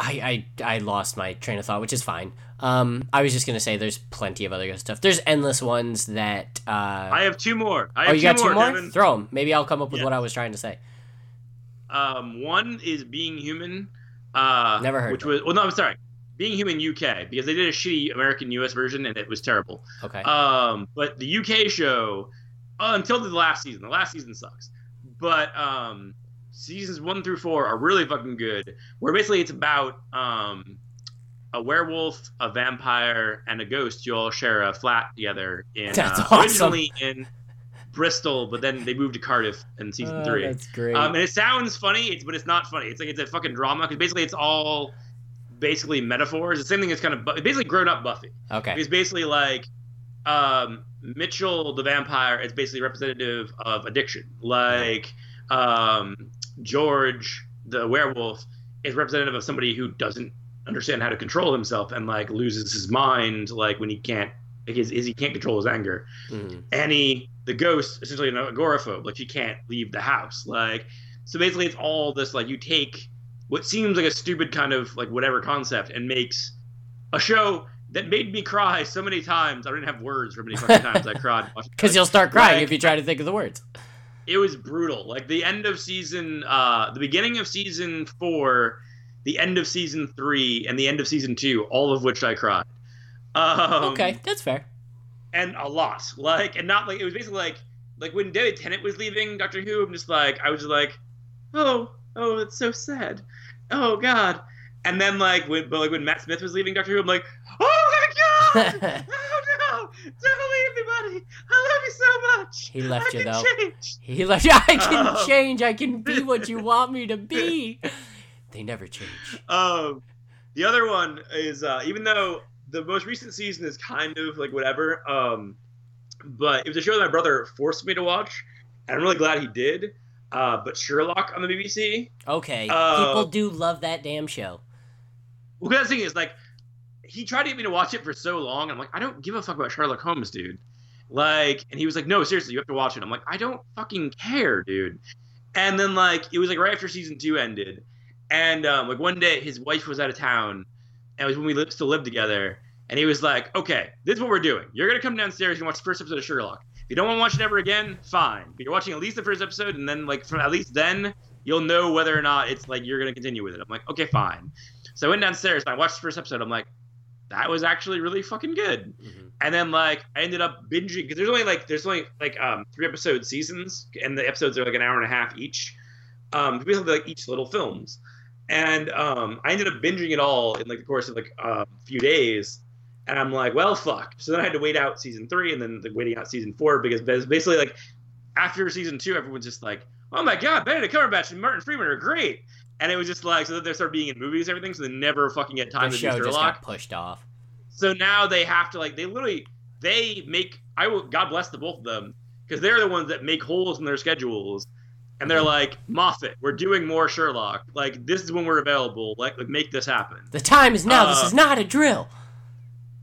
S1: I, I I lost my train of thought, which is fine. Um, I was just gonna say there's plenty of other good stuff. There's endless ones that. Uh,
S2: I have two more. I have
S1: oh, you got two more?
S2: Devin.
S1: Throw them. Maybe I'll come up with
S2: Yeah.
S1: what I was trying to say.
S2: Um, one is Being Human. Uh,
S1: Never heard
S2: Which was well, no, I'm sorry. Being Human UK because they did a shitty American US version and it was terrible.
S1: Okay.
S2: Um, but the UK show uh, until the last season, the last season sucks. But um, seasons one through four are really fucking good. Where basically it's about um, a werewolf, a vampire, and a ghost. You all share a flat together in
S1: That's
S2: uh,
S1: awesome.
S2: originally in Bristol, but then they moved to Cardiff in season
S1: Oh,
S2: three.
S1: That's great.
S2: Um, and it sounds funny, it's, but it's not funny. It's like it's a fucking drama because basically it's all basically metaphors. The same thing as kind of Bu- basically grown up Buffy.
S1: okay.
S2: He's basically like um, Mitchell the vampire is basically representative of addiction. Like um, George the werewolf is representative of somebody who doesn't understand how to control himself and like loses his mind like when he can't like his, his he can't control his anger.
S1: Mhm.
S2: Annie, the ghost, essentially an agoraphobe. Like she can't leave the house. Like so basically, it's all this like you take what seems like a stupid kind of like whatever concept and makes a show that made me cry so many times. I didn't have words for many fucking times I cried.
S1: Because you'll start crying
S2: Like-
S1: if you try to think of the words.
S2: it was brutal. Like the end of season, uh, the beginning of season four, the end of season three, and the end of season two, all of which I cried. Um,
S1: okay, that's fair.
S2: and a lot. Like, and not like it was basically like like when David Tennant was leaving Doctor Who. I'm just like I was just like, oh, oh, it's so sad. Oh God. And then like when but like when Matt Smith was leaving Doctor Who, I'm like, oh my God. oh no! Don't leave me, buddy. I love you so much.
S1: He left
S2: I
S1: you, though.
S2: Change.
S1: he left. you. I can
S2: Oh.
S1: change. I can be what you want me to be. They never change.
S2: Um, the other one is uh, even though the most recent season is kind of like whatever, um, but it was a show that my brother forced me to watch, and I'm really glad he did. Uh, but Sherlock on the BBC.
S1: Okay,
S2: Uh,
S1: people do love that damn show.
S2: Well, the thing is, like, he tried to get me to watch it for so long. I'm like, I don't give a fuck about Sherlock Holmes, dude. Like, and he was like, No, seriously, you have to watch it. I'm like, I don't fucking care, dude. And then like, it was like right after season two ended, and um, like one day his wife was out of town, and it was when we lived, still lived together. And he was like, Okay, this is what we're doing. You're gonna come downstairs and watch the first episode of Sherlock. If you don't want to watch it ever again, fine. But you're watching at least the first episode, and then like from at least then you'll know whether or not it's like you're gonna continue with it. I'm like, okay, fine. So I went downstairs and I watched the first episode. I'm like, that was actually really fucking good.
S1: Mhm.
S2: And then like I ended up binging because there's only like there's only like um three episode seasons and the episodes are like an hour and a half each. Um, basically like each little films. And um, I ended up binging it all in like the course of like a few days. And I'm like, well, fuck. So then I had to wait out season three and then the waiting out season four because basically like after season two, everyone's just like, "Oh my god, Benedict Cumberbatch and Martin Freeman are great," and it was just like so that they start being in movies and everything, so they never fucking get time
S1: the
S2: to do
S1: show just got pushed off.
S2: So now they have to like they literally they make I will God bless the both of them because they're the ones that make holes in their schedules. And they're like, Moffat, we're doing more Sherlock. Like this is when we're available. Like, like make this happen.
S1: The time is now. this
S2: Uh,
S1: is not a drill.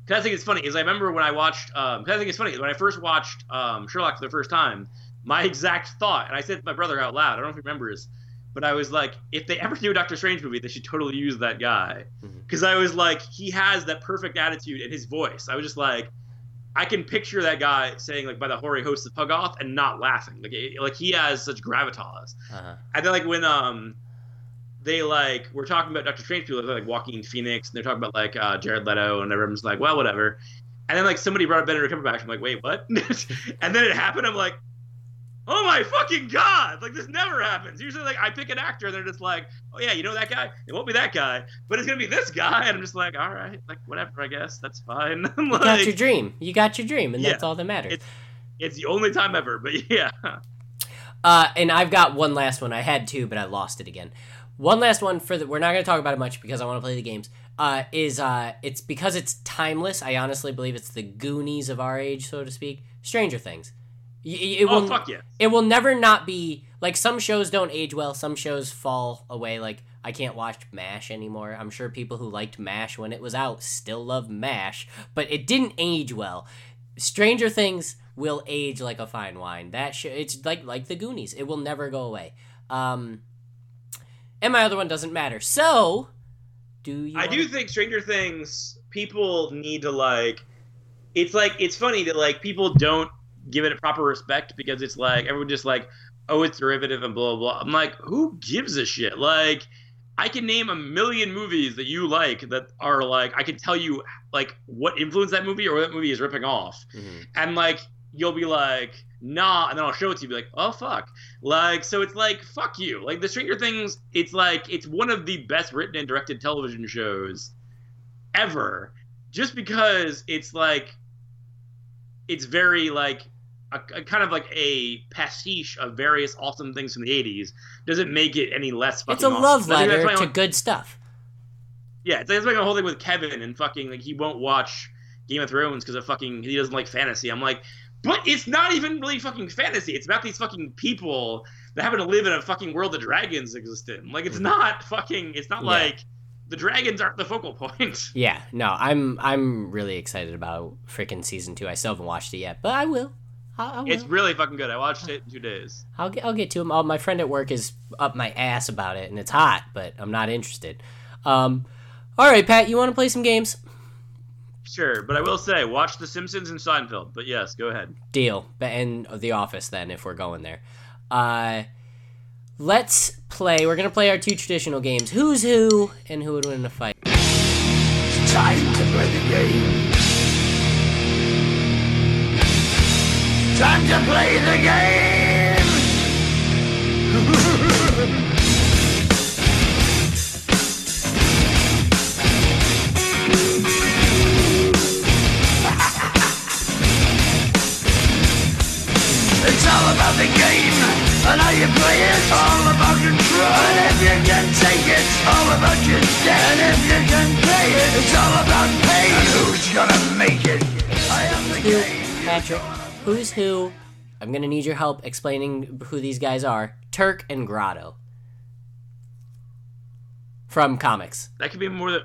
S2: Cause I think it's funny is I remember when I watched. Um, cause I think it's funny when I first watched um, Sherlock for the first time, my exact thought, and I said to my brother out loud. I don't know if he remembers, but I was like, if they ever do a Doctor Strange movie, they should totally use that guy. Because I was like, he has that perfect attitude in his voice. I was just like, I can picture that guy saying like by the hoary host of Hoggoth and not laughing. Like, it- like he has such gravitas.
S1: Uh-huh.
S2: And then like when um they like were talking about Doctor Strange people like Joaquin Phoenix and they're talking about like uh, Jared Leto and everyone's like well whatever, and then like somebody brought up Benedict Cumberbatch. I'm like wait what, and then it happened. I'm like oh my fucking god! Like this never happens. Usually like I pick an actor and they're just like oh yeah you know that guy? It won't be that guy but it's gonna be this guy. And I'm just like all right like whatever I guess. That's fine. I'm
S1: You got your dream. You got your dream, and
S2: Yeah.
S1: that's all that matters.
S2: It's- it's the only time ever but yeah.
S1: Uh, and I've got one last one. I had two, but I lost it again. One last one for the. We're not going to talk about it much because I want to play the games. Uh, is uh, it's because it's timeless. I honestly believe it's the Goonies of our age, so to speak. Stranger Things. It
S2: oh
S1: will.
S2: fuck yeah
S1: It will never not be like some shows don't age well. Some shows fall away. Like I can't watch Mash anymore. I'm sure people who liked Mash when it was out still love Mash, but it didn't age well. Stranger Things will age like a fine wine. That sh- it's like like the Goonies. It will never go away. Um, and my other one doesn't matter. So, do you?
S2: I
S1: wanna-
S2: do think Stranger Things people need to like. It's like it's funny that like people don't give it a proper respect because it's like everyone just like, oh, it's derivative and blah blah. blah. I'm like, who gives a shit? Like, I can name a million movies that you like that are like I can tell you like what influenced that movie or what that movie is ripping off,
S1: Mhm.
S2: and like you'll be like nah and then i'll show it to you be like oh fuck like so it's like fuck you like the stranger things it's like it's one of the best written and directed television shows ever just because it's like it's very like a, a kind of like a pastiche of various awesome things from the 80s doesn't make it any less fucking
S1: It's a
S2: awesome.
S1: love letter to
S2: want-
S1: good stuff.
S2: yeah, it's like, it's like a whole thing with Kevin and fucking like he won't watch Game of Thrones because of fucking he doesn't like fantasy. I'm like, but it's not even really fucking fantasy. It's about these fucking people that happen to live in a fucking world that dragons exist in. Like it's
S1: Mhm.
S2: not fucking. It's not
S1: Yeah.
S2: like the dragons aren't the focal point.
S1: Yeah, no, I'm I'm really excited about freaking season two. I still haven't watched it yet, but I will. I, I will.
S2: It's really fucking good. I watched it in two days.
S1: I'll get I'll get to him. Oh, my friend at work is up my ass about it, and it's hot, but I'm not interested. Um, all right, Pat, you want to play some games?
S2: Sure, but I will say, watch The Simpsons and Seinfeld. But yes, go ahead.
S1: Deal. But- And The Office, then, if we're going there. Uh, let's play. We're gonna play our two traditional games: Who's Who and Who Would Win in a Fight.
S3: Time to play the game. Time to play the game. It's all about the game and how you play it. All about control. And if you can take it, all about your debt. And if you can play it, it's all about pain. And who's gonna make it? I am the
S1: Who,
S3: game.
S1: Patrick? Who's Who? I'm gonna need your help explaining who these guys are. Turk and Grotto from comics,
S2: That could be more than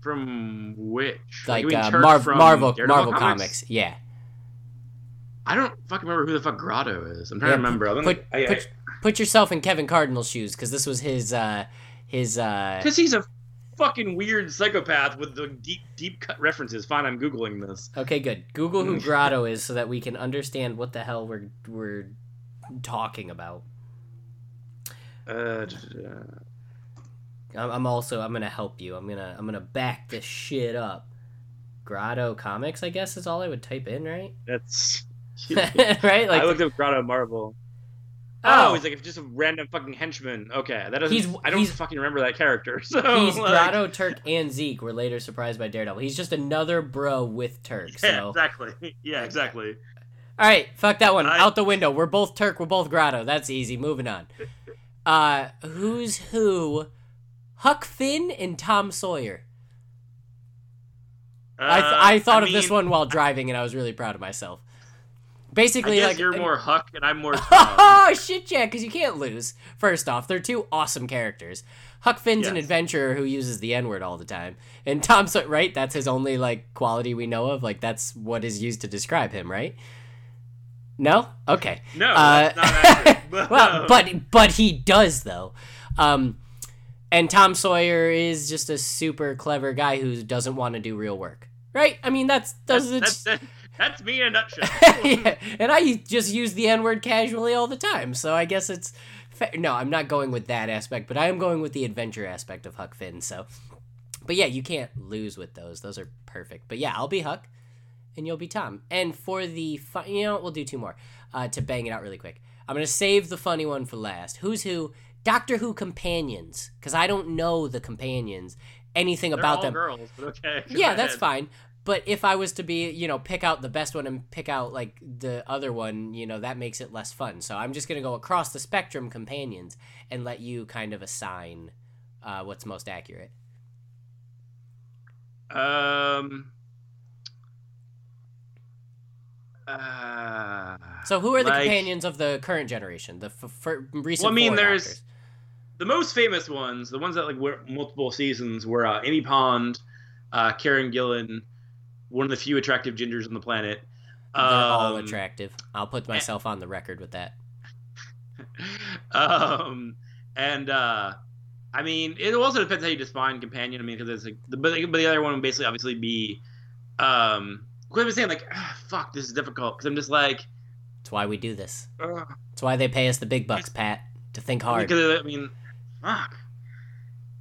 S2: from which
S1: like
S2: you mean
S1: uh,
S2: Turk
S1: Marv-
S2: from
S1: Marvel
S2: Daredevil
S1: Marvel comics? Yeah.
S2: I don't fucking remember who the fuck Grotto is. I'm trying
S1: Yeah,
S2: to remember. I
S1: Put,
S2: I,
S1: put, put yourself in Kevin Cardinal's shoes because this was his uh his uh
S2: Because he's a fucking weird psychopath with the deep, deep cut references. Fine, I'm googling this.
S1: Okay, good. Google who Grotto is so that we can understand what the hell we're we're talking about.
S2: Uh,
S1: I'm also I'm gonna help you. I'm gonna I'm gonna back this shit up. Grotto comics, I guess, is all I would type in, right?
S2: that's
S1: right? Like
S2: I looked up Grotto Marvel.
S1: Oh.
S2: Oh, he's like just a random fucking henchman. Okay, that doesn't.
S1: He's-
S2: I don't
S1: he's-
S2: fucking remember that character. So
S1: he's
S2: like,
S1: Grotto, Turk, and Zeke were later surprised by Daredevil. He's just another bro with Turk.
S2: Yeah,
S1: So
S2: exactly. Yeah, exactly.
S1: All right, fuck that one.
S2: I-
S1: Out the window. We're both Turk. We're both Grotto. That's easy. Moving on. Uh, who's who? Huck Finn and Tom Sawyer. I, th-
S2: Uh,
S1: I thought of this one while driving, and I was really proud of myself. Basically, like
S2: you're more Huck and I'm more Tom.
S1: Oh shit, yeah, because you can't lose. First off, they're two awesome characters. Huck Finn's an adventurer who uses the N word all the time, and Tom, right? That's his only like quality we know of. Like that's what is used to describe him, right? No, okay.
S2: No,
S1: Uh,
S2: that's not accurate. But,
S1: well, but but he does though. Um, and Tom Sawyer is just a super clever guy who doesn't want to do real work, right? I mean, that's
S2: that's, that's, that, that's me in a nutshell.
S1: yeah, and I just use the N word casually all the time, so I guess it's fair. No, I'm not going with that aspect, but I am going with the adventure aspect of Huck Finn. So, but yeah, you can't lose with those; those are perfect. But yeah, I'll be Huck, and you'll be Tom. And for the fun, you know, we'll do two more uh, to bang it out really quick. I'm gonna save the funny one for last. Who's who? Doctor Who companions, because I don't know the companions anything
S2: They're
S1: about
S2: all
S1: them
S2: girls, but okay.
S1: yeah, that's fine. But if I was to be, you know, pick out the best one and pick out like the other one, you know, that makes it less fun. So I'm just gonna go across the spectrum companions and let you kind of assign uh, what's most accurate.
S2: Um. Uh,
S1: So who are the
S2: like-
S1: companions of the current generation? The f- f- recent.
S2: Well, I mean, there's-
S1: Doctors?
S2: the most famous ones, the ones that like were multiple seasons, were uh, Amy Pond, uh, Karen Gillan, one of the few attractive gingers on the planet.
S1: They're all
S2: Um,
S1: attractive. I'll put myself on the record with that.
S2: um, and uh, I mean, it also depends how you define companion. I mean, because it's like, the, but, but the other one would basically obviously be, um, I'm saying, like, ah, fuck, this is difficult because I'm just like,
S1: That's why we do this.
S2: ugh.
S1: That's why they pay us the big bucks, Pat, to think hard.
S2: Because I mean, fuck.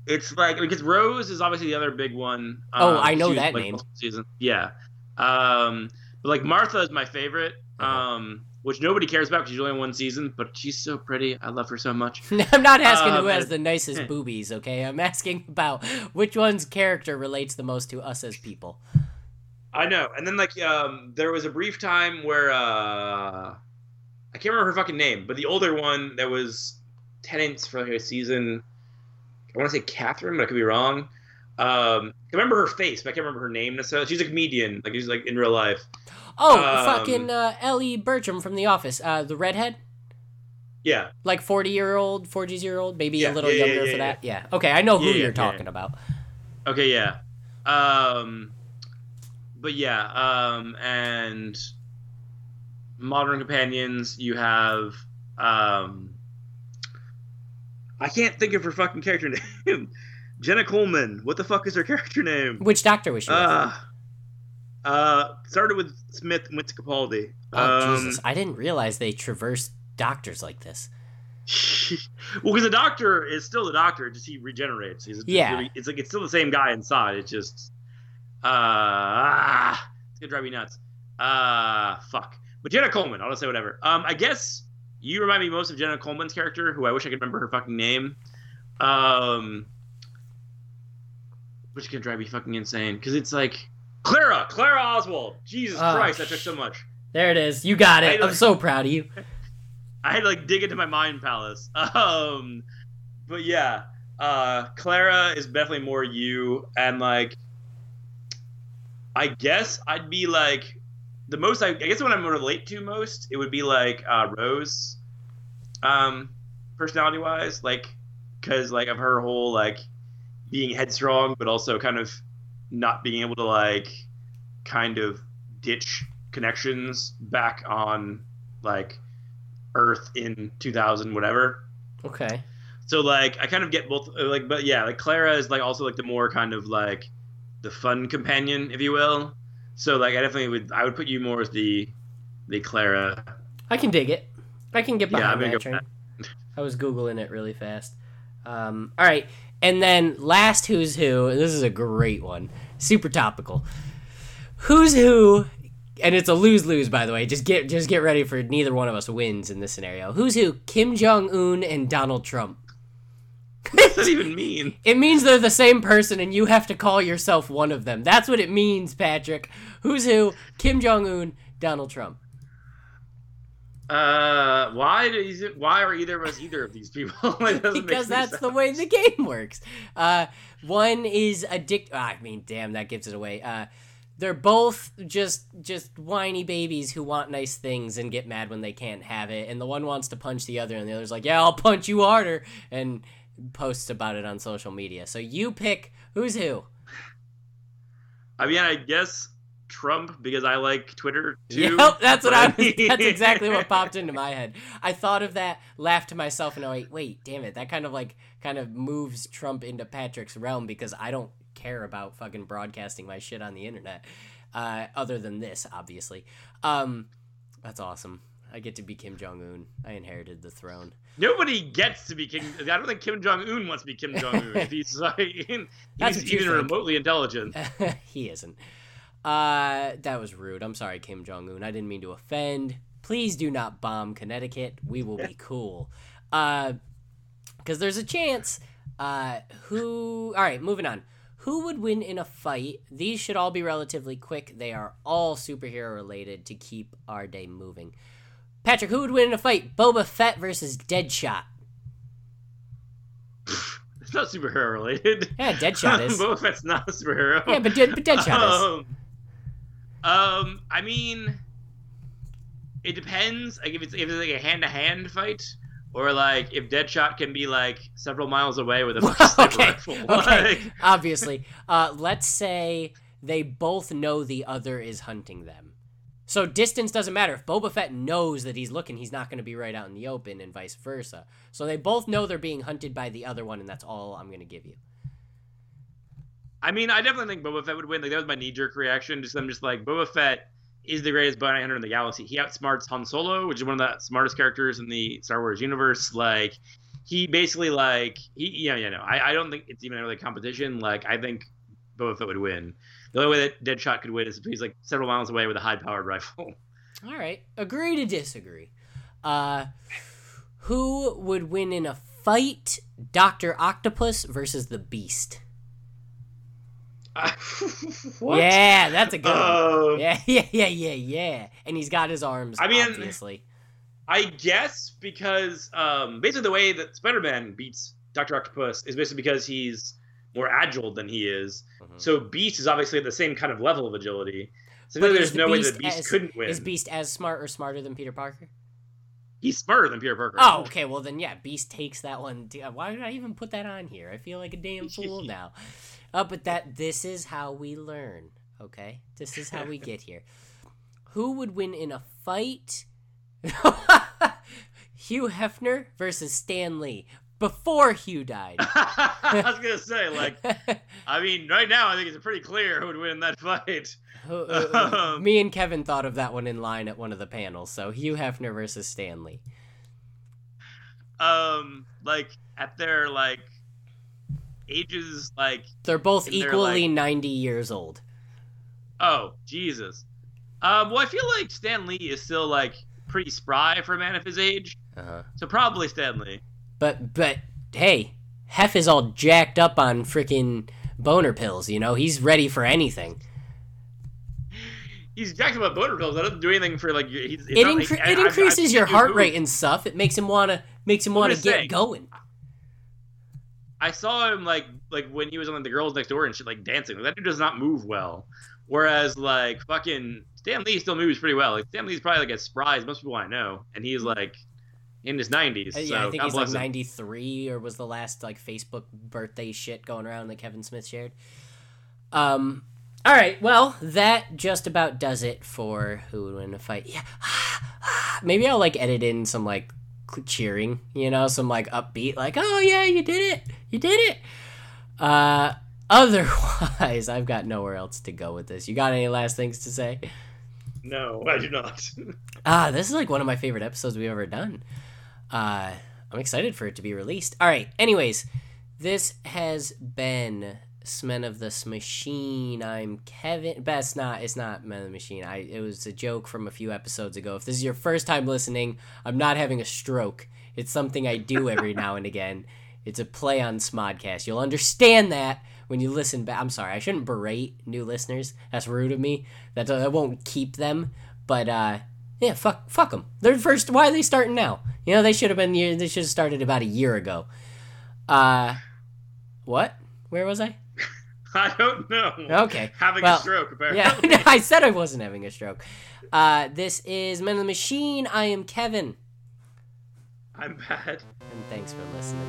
S2: It's like because Rose is obviously the other big one.
S1: Oh,
S2: um,
S1: I know that
S2: like,
S1: name.
S2: Season, yeah. Um, but like Martha is my favorite.
S1: Uh-huh.
S2: Um, which nobody cares about because she's only one season, but she's so pretty. I love her so much.
S1: I'm not asking
S2: Um,
S1: who has the nicest boobies, okay? I'm asking about which one's character relates the most to us as people.
S2: I know. And then like um, there was a brief time where uh, I can't remember her fucking name, but the older one that was Tennant's for like a season. I want to say Catherine, but I could be wrong. Um, I remember her face, but I can't remember her name necessarily. She's a comedian, like she's like in real life.
S1: Oh,
S2: Um,
S1: fucking uh, Nellie Bertram from The Office, uh, the redhead,
S2: Yeah,
S1: like forty year old, forties year old, maybe
S2: Yeah,
S1: a little
S2: yeah,
S1: younger
S2: yeah,
S1: for
S2: yeah.
S1: that. Yeah. Okay, I know who you're talking about.
S2: Okay, yeah. Um, but yeah, um, and modern companions, you have um, I can't think of her fucking character name. Jenna Coleman. What the fuck is her character name?
S1: Which doctor was she?
S2: Uh, uh, started with Smith, went to Capaldi.
S1: oh
S2: um,
S1: Jesus! I didn't realize they traversed doctors like this.
S2: well, because the doctor is still the doctor, just he regenerates. He's
S1: Yeah.
S2: really- it's like it's still the same guy inside. It's just, uh, ah, it's gonna drive me nuts. Uh, fuck. But Jenna Coleman, I'll just say whatever. Um, I guess you remind me most of Jenna Coleman's character, who I wish I could remember her fucking name. Um, which is gonna drive me fucking insane because it's like Clara, Clara Oswald. Jesus
S1: Oh,
S2: Christ, that took so much.
S1: There it is. You got it. I'm so proud of you.
S2: I had to like dig into my mind palace. Um, but yeah, uh, Clara is definitely more you, and like, I guess I'd be like the most. I, I guess what I'm relate to most, it would be like uh, Rose, um, personality wise, like, because like of her whole like being headstrong, but also kind of not being able to like kind of ditch connections back on like Earth in 2000 whatever.
S1: Okay.
S2: So like I kind of get both like but yeah, like Clara is like also like the more kind of like the fun companion, if you will. So like I definitely would I would put you more as the the Clara.
S1: I can dig it. I can get
S2: Yeah,
S1: behind
S2: I'm gonna
S1: that
S2: go
S1: train. I was googling it really fast. Um, all right, and then last who's who. and This is a great one, super topical. Who's who, and it's a lose lose by the way. Just get just get ready for neither one of us wins in this scenario. Who's who? Kim Jong Un and Donald Trump.
S2: What does that even mean?
S1: It means they're the same person, and you have to call yourself one of them. That's what it means, Patrick. Who's who? Kim Jong Un, Donald Trump.
S2: Uh, why is it? Why are either of us either of these people? It doesn't make
S1: because that's the way the game works. Uh, one is addict. I mean, damn, that gives it away. Uh, they're both just just whiny babies who want nice things and get mad when they can't have it. And the one wants to punch the other, and the other's like, "Yeah, I'll punch you harder," and posts about it on social media. So you pick who's who.
S2: I mean, I guess Trump because I like Twitter too.
S1: Yep, that's what I was. That's exactly what popped into my head. I thought of that, laughed to myself, and I wait, wait, damn it, that kind of like kind of moves Trump into Patrick's realm because I don't care about fucking broadcasting my shit on the internet. Uh, other than this, obviously. Um, that's awesome. I get to be Kim Jong Un. I inherited the throne.
S2: Nobody gets to be Kim. I don't think Kim Jong Un wants to be Kim Jong Un. he's like, he's
S1: That's
S2: even remotely intelligent.
S1: he isn't. Uh, that was rude. I'm sorry, Kim Jong Un. I didn't mean to offend. Please do not bomb Connecticut. We will be cool. Uh, because there's a chance. Uh, who? All right, moving on. Who would win in a fight? These should all be relatively quick. They are all superhero related to keep our day moving. Patrick, who would win in a fight? Boba Fett versus Deadshot.
S2: It's not superhero related.
S1: Yeah, Deadshot is.
S2: Boba Fett's not a superhero.
S1: yeah, but, but Deadshot is.
S2: um, um, I mean, it depends. Like if it's if it's like a hand to hand fight, or like if Deadshot can be like several miles away with a fucking
S1: okay,
S2: rifle.
S1: okay,
S2: Like,
S1: obviously. Uh, let's say they both know the other is hunting them. So distance doesn't matter. If Boba Fett knows that he's looking, he's not going to be right out in the open, and vice versa. So they both know they're being hunted by the other one, and that's all I'm going to give you.
S2: I mean, I definitely think Boba Fett would win. Like that was my knee jerk reaction. Just I'm just like Boba Fett is the greatest bounty hunter in the galaxy. He outsmarts Han Solo, which is one of the smartest characters in the Star Wars universe. Like he basically like he yeah yeah no I, I don't think it's even really a competition. Like I think Boba Fett would win. The only way that Deadshot could win is if he's like several miles away with a high powered rifle.
S1: All right, agree to disagree. Uh, who would win in a fight? Doctor Octopus versus the Beast.
S2: what?
S1: Yeah, that's a good one.
S2: Um,
S1: Yeah, yeah, yeah, yeah, yeah. And he's got his arms.
S2: I mean-
S1: obviously.
S2: I guess because um, basically the way that Spider-Man beats Doctor Octopus is basically because he's more agile than he is.
S1: Mhm.
S2: So Beast is obviously at the same kind of level of agility. So
S1: But
S2: there's
S1: the
S2: no way
S1: Beast
S2: that Beast
S1: as-
S2: couldn't win.
S1: Is Beast as smart or smarter than Peter Parker?
S2: He's smarter than Peter Parker.
S1: Oh, okay. Well, then, yeah, Beast takes that one. too. Why did I even put that on here? I feel like a damn fool now. Uh, but that this is how we learn. Okay, this is how we get here. Who would win in a fight? Hugh Hefner versus Stan Lee before Hugh died.
S2: I was gonna say, like, I mean, right now I think it's pretty clear who would win that fight.
S1: Uh, Me and Kevin thought of that one in line at one of the panels. So Hugh Hefner versus Stan Lee.
S2: Um, like at their like ages, like
S1: They're both equally
S2: like-
S1: 90 years old.
S2: oh Jesus. Um, well, I feel like Stan Lee is still like pretty spry for a man of his age,
S1: Uh-huh.
S2: so probably Stan Lee.
S1: But but hey, Hef is all jacked up on freaking boner pills. You know, he's ready for anything.
S2: He's jacked about boner pills. That doesn't do anything for like. your- He's, it's
S1: It,
S2: not,
S1: incre-
S2: I-
S1: it
S2: I-
S1: increases
S2: I've
S1: your heart rate and stuff. It makes him wanna makes him wanna get
S2: saying.
S1: going.
S2: I saw him like like when he was on like, the girls next door and shit, like dancing. Like, that dude does not move well. Whereas like fucking Stan Lee still moves pretty well. Like Stan Lee's probably like as spry as most people I know, and he's hmm. like in his nineties.
S1: Uh,
S2: so
S1: yeah, I think
S2: God
S1: he's like
S2: bless him.
S1: 93 or was the last like Facebook birthday shit going around that Kevin Smith shared. Um all right, well, that just about does it for who would win a fight. Yeah. Maybe I'll like edit in some like cheering, you know, some like upbeat like, "Oh yeah, you did it. You did it." Uh otherwise, I've got nowhere else to go with this. You got any last things to say?
S2: No, I do not.
S1: Ah, this is like one of my favorite episodes we've ever done. Uh, I'm excited for it to be released. All right. Anyways, this has been Smen of the Machine. I'm Kevin. It's not. It's not Men of the Machine. I. It was a joke from a few episodes ago. If this is your first time listening, I'm not having a stroke. It's something I do every now and again. It's a play on Smodcast. You'll understand that when you listen back. I'm sorry. I shouldn't berate new listeners. That's rude of me. That that won't keep them. But uh, Yeah, fuck, fuck them. They're first. Why are they starting now? You know, they should have been. They should have started about a year ago. Uh, what? Where was I?
S2: I don't know.
S1: Okay.
S2: Having
S1: Well,
S2: a stroke, apparently.
S1: Yeah, I said I wasn't having a stroke. Uh, this is Men of the Machine. I am Kevin,
S2: I'm bad.
S1: and thanks for listening.